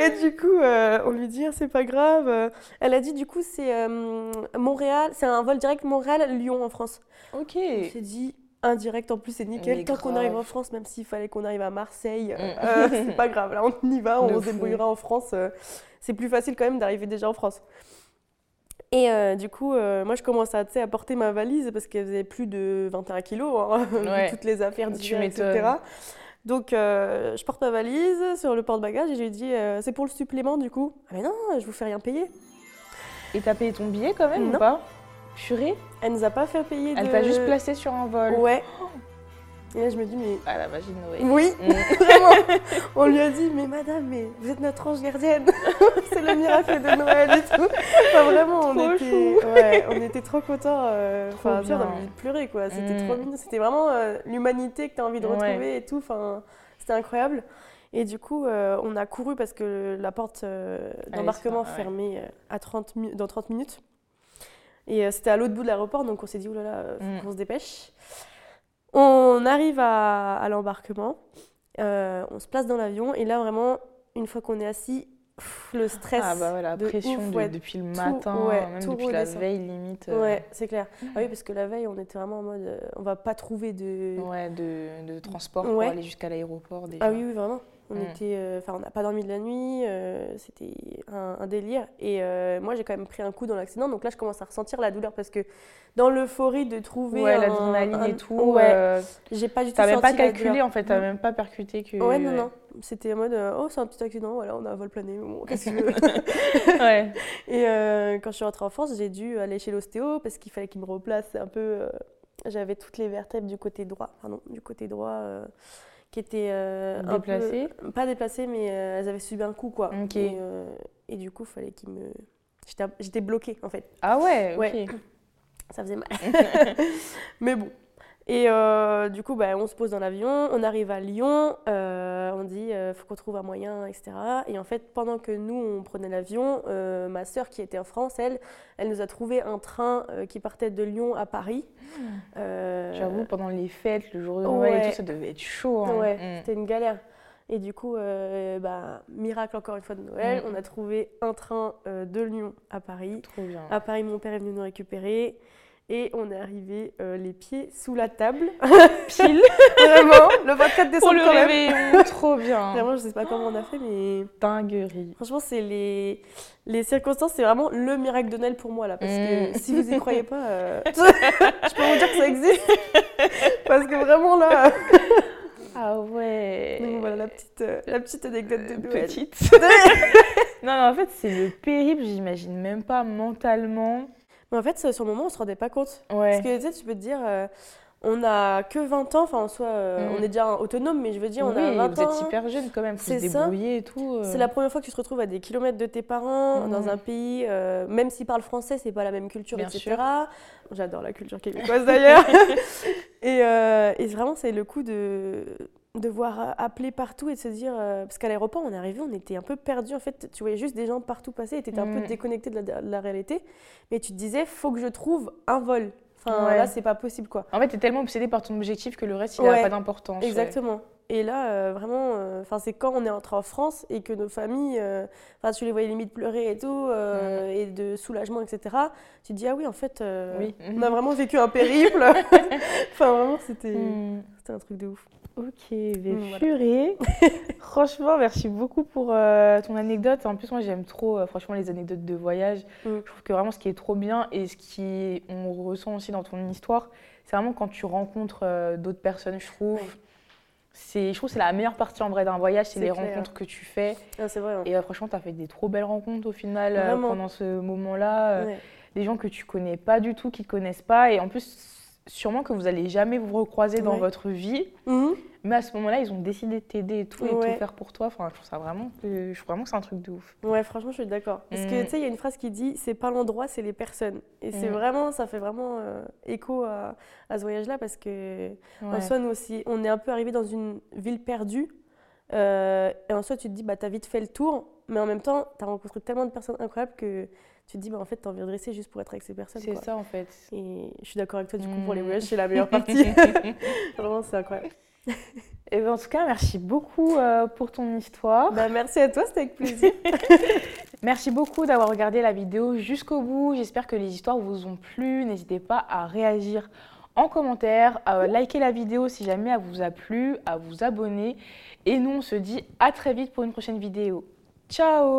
Et du coup euh, on lui dit ah, c'est pas grave. Elle a dit du coup c'est euh, Montréal c'est un vol direct Montréal Lyon en France. Ok. On s'est dit indirect en plus c'est nickel. Tant qu'on arrive en France même s'il fallait qu'on arrive à Marseille mm. euh, c'est pas grave. Là on y va on se débrouillera en France euh, c'est plus facile quand même d'arriver déjà en France. Et euh, du coup moi je commence à, à porter ma valise parce qu'elle faisait plus de 21 kilos hein, toutes les affaires d'hiver etc donc je porte ma valise sur le porte-bagages et je lui dis c'est pour le supplément du coup. Ah mais non je vous fais rien payer. Et t'as payé ton billet quand même ou pas? Purée Elle nous a pas fait payer Elle t'a juste placé sur un vol. Ouais. Et là, je me dis, mais. Ah, la magie de Noël. Oui, mm. vraiment. On lui a dit, mais madame, mais vous êtes notre ange gardienne. c'est le miracle de Noël et tout. Enfin, vraiment, on, était... Ouais, on était trop contents. Euh, enfin, on envie de pleurer, quoi. C'était trop mm. mignon. C'était vraiment euh, l'humanité que tu as envie de retrouver et tout. Enfin, c'était incroyable. Et du coup, euh, on a couru parce que la porte d'embarquement fermait à 30 dans 30 minutes. Et euh, c'était à l'autre bout de l'aéroport, donc on s'est dit, oulala, faut mm. qu'on se dépêche. On arrive à, l'embarquement, euh, on se place dans l'avion, et là vraiment, une fois qu'on est assis, le stress. Ah bah ouais, la pression depuis le matin, même depuis la veille limite. Euh. Ouais, c'est clair. Mm. Ah oui, parce que la veille, on était vraiment en mode, on va pas trouver de... Ouais, de, de transport pour aller jusqu'à l'aéroport déjà. Ah oui, oui, vraiment. On mm. était, euh, enfin, on n'a pas dormi de la nuit, euh, c'était un, délire. Et euh, moi, j'ai quand même pris un coup dans l'accident, donc là, je commence à ressentir la douleur parce que dans l'euphorie de trouver ouais, l'adrénaline et tout, ouais, j'ai pas du tout. T'as même pas calculé en fait, t'as même pas percuté que. Ouais, non, non. C'était en mode, oh, c'est un petit accident, voilà, on a un vol plané, bon, qu'est-ce que tu veux ouais. Et quand je suis rentrée en France, j'ai dû aller chez l'ostéo parce qu'il fallait qu'il me replace un peu. J'avais toutes les vertèbres du côté droit, pardon, du côté droit qui étaient euh, déplacées Pas déplacées, mais euh, elles avaient subi un coup, quoi. Et, euh, et, du coup, il fallait qu'ils me... J'étais bloquée, en fait. Ah ouais, ouais. Ça faisait mal. mais bon, et euh, du coup, bah, on se pose dans l'avion, on arrive à Lyon, euh, on dit euh, faut qu'on trouve un moyen, etc. Et en fait, pendant que nous, on prenait l'avion, ma sœur qui était en France, elle, elle nous a trouvé un train qui partait de Lyon à Paris. Mmh. J'avoue, pendant les fêtes, le jour de Noël et tout, ça devait être chaud. Hein. Ouais, mmh. c'était une galère. Et du coup, bah, miracle encore une fois de Noël, mmh. on a trouvé un train de Lyon à Paris. Trop bien. À Paris, mon père est venu nous récupérer. Et on est arrivé euh, les pieds sous la table. Pile. Vraiment, le 24 décembre. Pour le réveillon, trop bien. Vraiment, je sais pas comment on a fait, mais. Dinguerie. Franchement, c'est les... les circonstances, c'est vraiment le miracle de Noël pour moi, là. Parce que mm. si vous y croyez pas, euh, je peux vous dire que ça existe. parce que vraiment, là. Ah ouais. Donc voilà la petite, euh, la petite anecdote de Noël. Petite. non, mais en fait, c'est le périple, j'imagine même pas mentalement mais en fait, sur le moment, on se rendait pas compte. Parce que tu sais, tu peux te dire, euh, on a que 20 ans, enfin en soi, euh, on mm. est déjà autonome, mais je veux dire, on a 20 vous êtes hyper jeune quand même, se débrouiller et tout. Euh. C'est la première fois que tu te retrouves à des kilomètres de tes parents, mm. dans un pays, même s'ils parlent français, c'est pas la même culture, etc. J'adore la culture québécoise d'ailleurs. et, et vraiment, c'est le coup de devoir euh, appeler partout et de se dire euh, parce qu'à l'aéroport on est arrivé on était un peu perdu en fait. Tu voyais juste des gens partout passer et tu étais un peu mm. déconnecté de la, réalité. Mais tu te disais faut que je trouve un vol. Enfin là c'est pas possible quoi. En fait tu es tellement obsédé par ton objectif que le reste il n'a pas d'importance exactement Et là, euh, vraiment, euh, c'est quand on est entré en France et que nos familles, enfin tu les voyais limite pleurer et tout, et de soulagement, etc. Tu te dis, ah oui, en fait, on a vraiment vécu un périple. enfin, vraiment, c'était mm. c'était un truc de ouf. Ok, mais franchement, merci beaucoup pour euh, ton anecdote. En plus, moi, j'aime trop, euh, franchement, les anecdotes de voyage. Mm. Je trouve que vraiment, ce qui est trop bien et ce qui on ressent aussi dans ton histoire, c'est vraiment quand tu rencontres euh, d'autres personnes, je trouve. C'est, je trouve que c'est la meilleure partie en vrai d'un voyage, c'est les rencontres que tu fais. Ah, c'est vrai. Et franchement, tu as fait des trop belles rencontres au final pendant ce moment-là. Des gens que tu connais pas du tout, qui te connaissent pas. Et en plus, sûrement que vous allez jamais vous recroiser dans votre vie. Mhm. Mais à ce moment-là, ils ont décidé de t'aider et tout, et tout faire pour toi. Enfin, je trouve ça vraiment, je trouve vraiment que c'est un truc de ouf. Ouais, franchement, je suis d'accord. Parce que mm. tu sais, il y a une phrase qui dit c'est pas l'endroit, c'est les personnes. Et c'est mm. vraiment, ça fait vraiment euh, écho à, ce voyage-là parce que en soi, nous aussi, on est un peu arrivé dans une ville perdue. Euh, et en soi, tu te dis, bah, t'as vite fait le tour, mais en même temps, t'as rencontré tellement de personnes incroyables que tu te dis, bah, en fait, t'as envie de rester juste pour être avec ces personnes. C'est ça, en fait. Et je suis d'accord avec toi, du coup, pour les mm. voyages, c'est la meilleure partie. Vraiment, c'est incroyable. Et ben, en tout cas, merci beaucoup euh, pour ton histoire. Bah, merci à toi, c'était avec plaisir. merci beaucoup d'avoir regardé la vidéo jusqu'au bout. J'espère que les histoires vous ont plu. N'hésitez pas à réagir en commentaire, à liker la vidéo si jamais elle vous a plu, à vous abonner. Et nous, on se dit à très vite pour une prochaine vidéo. Ciao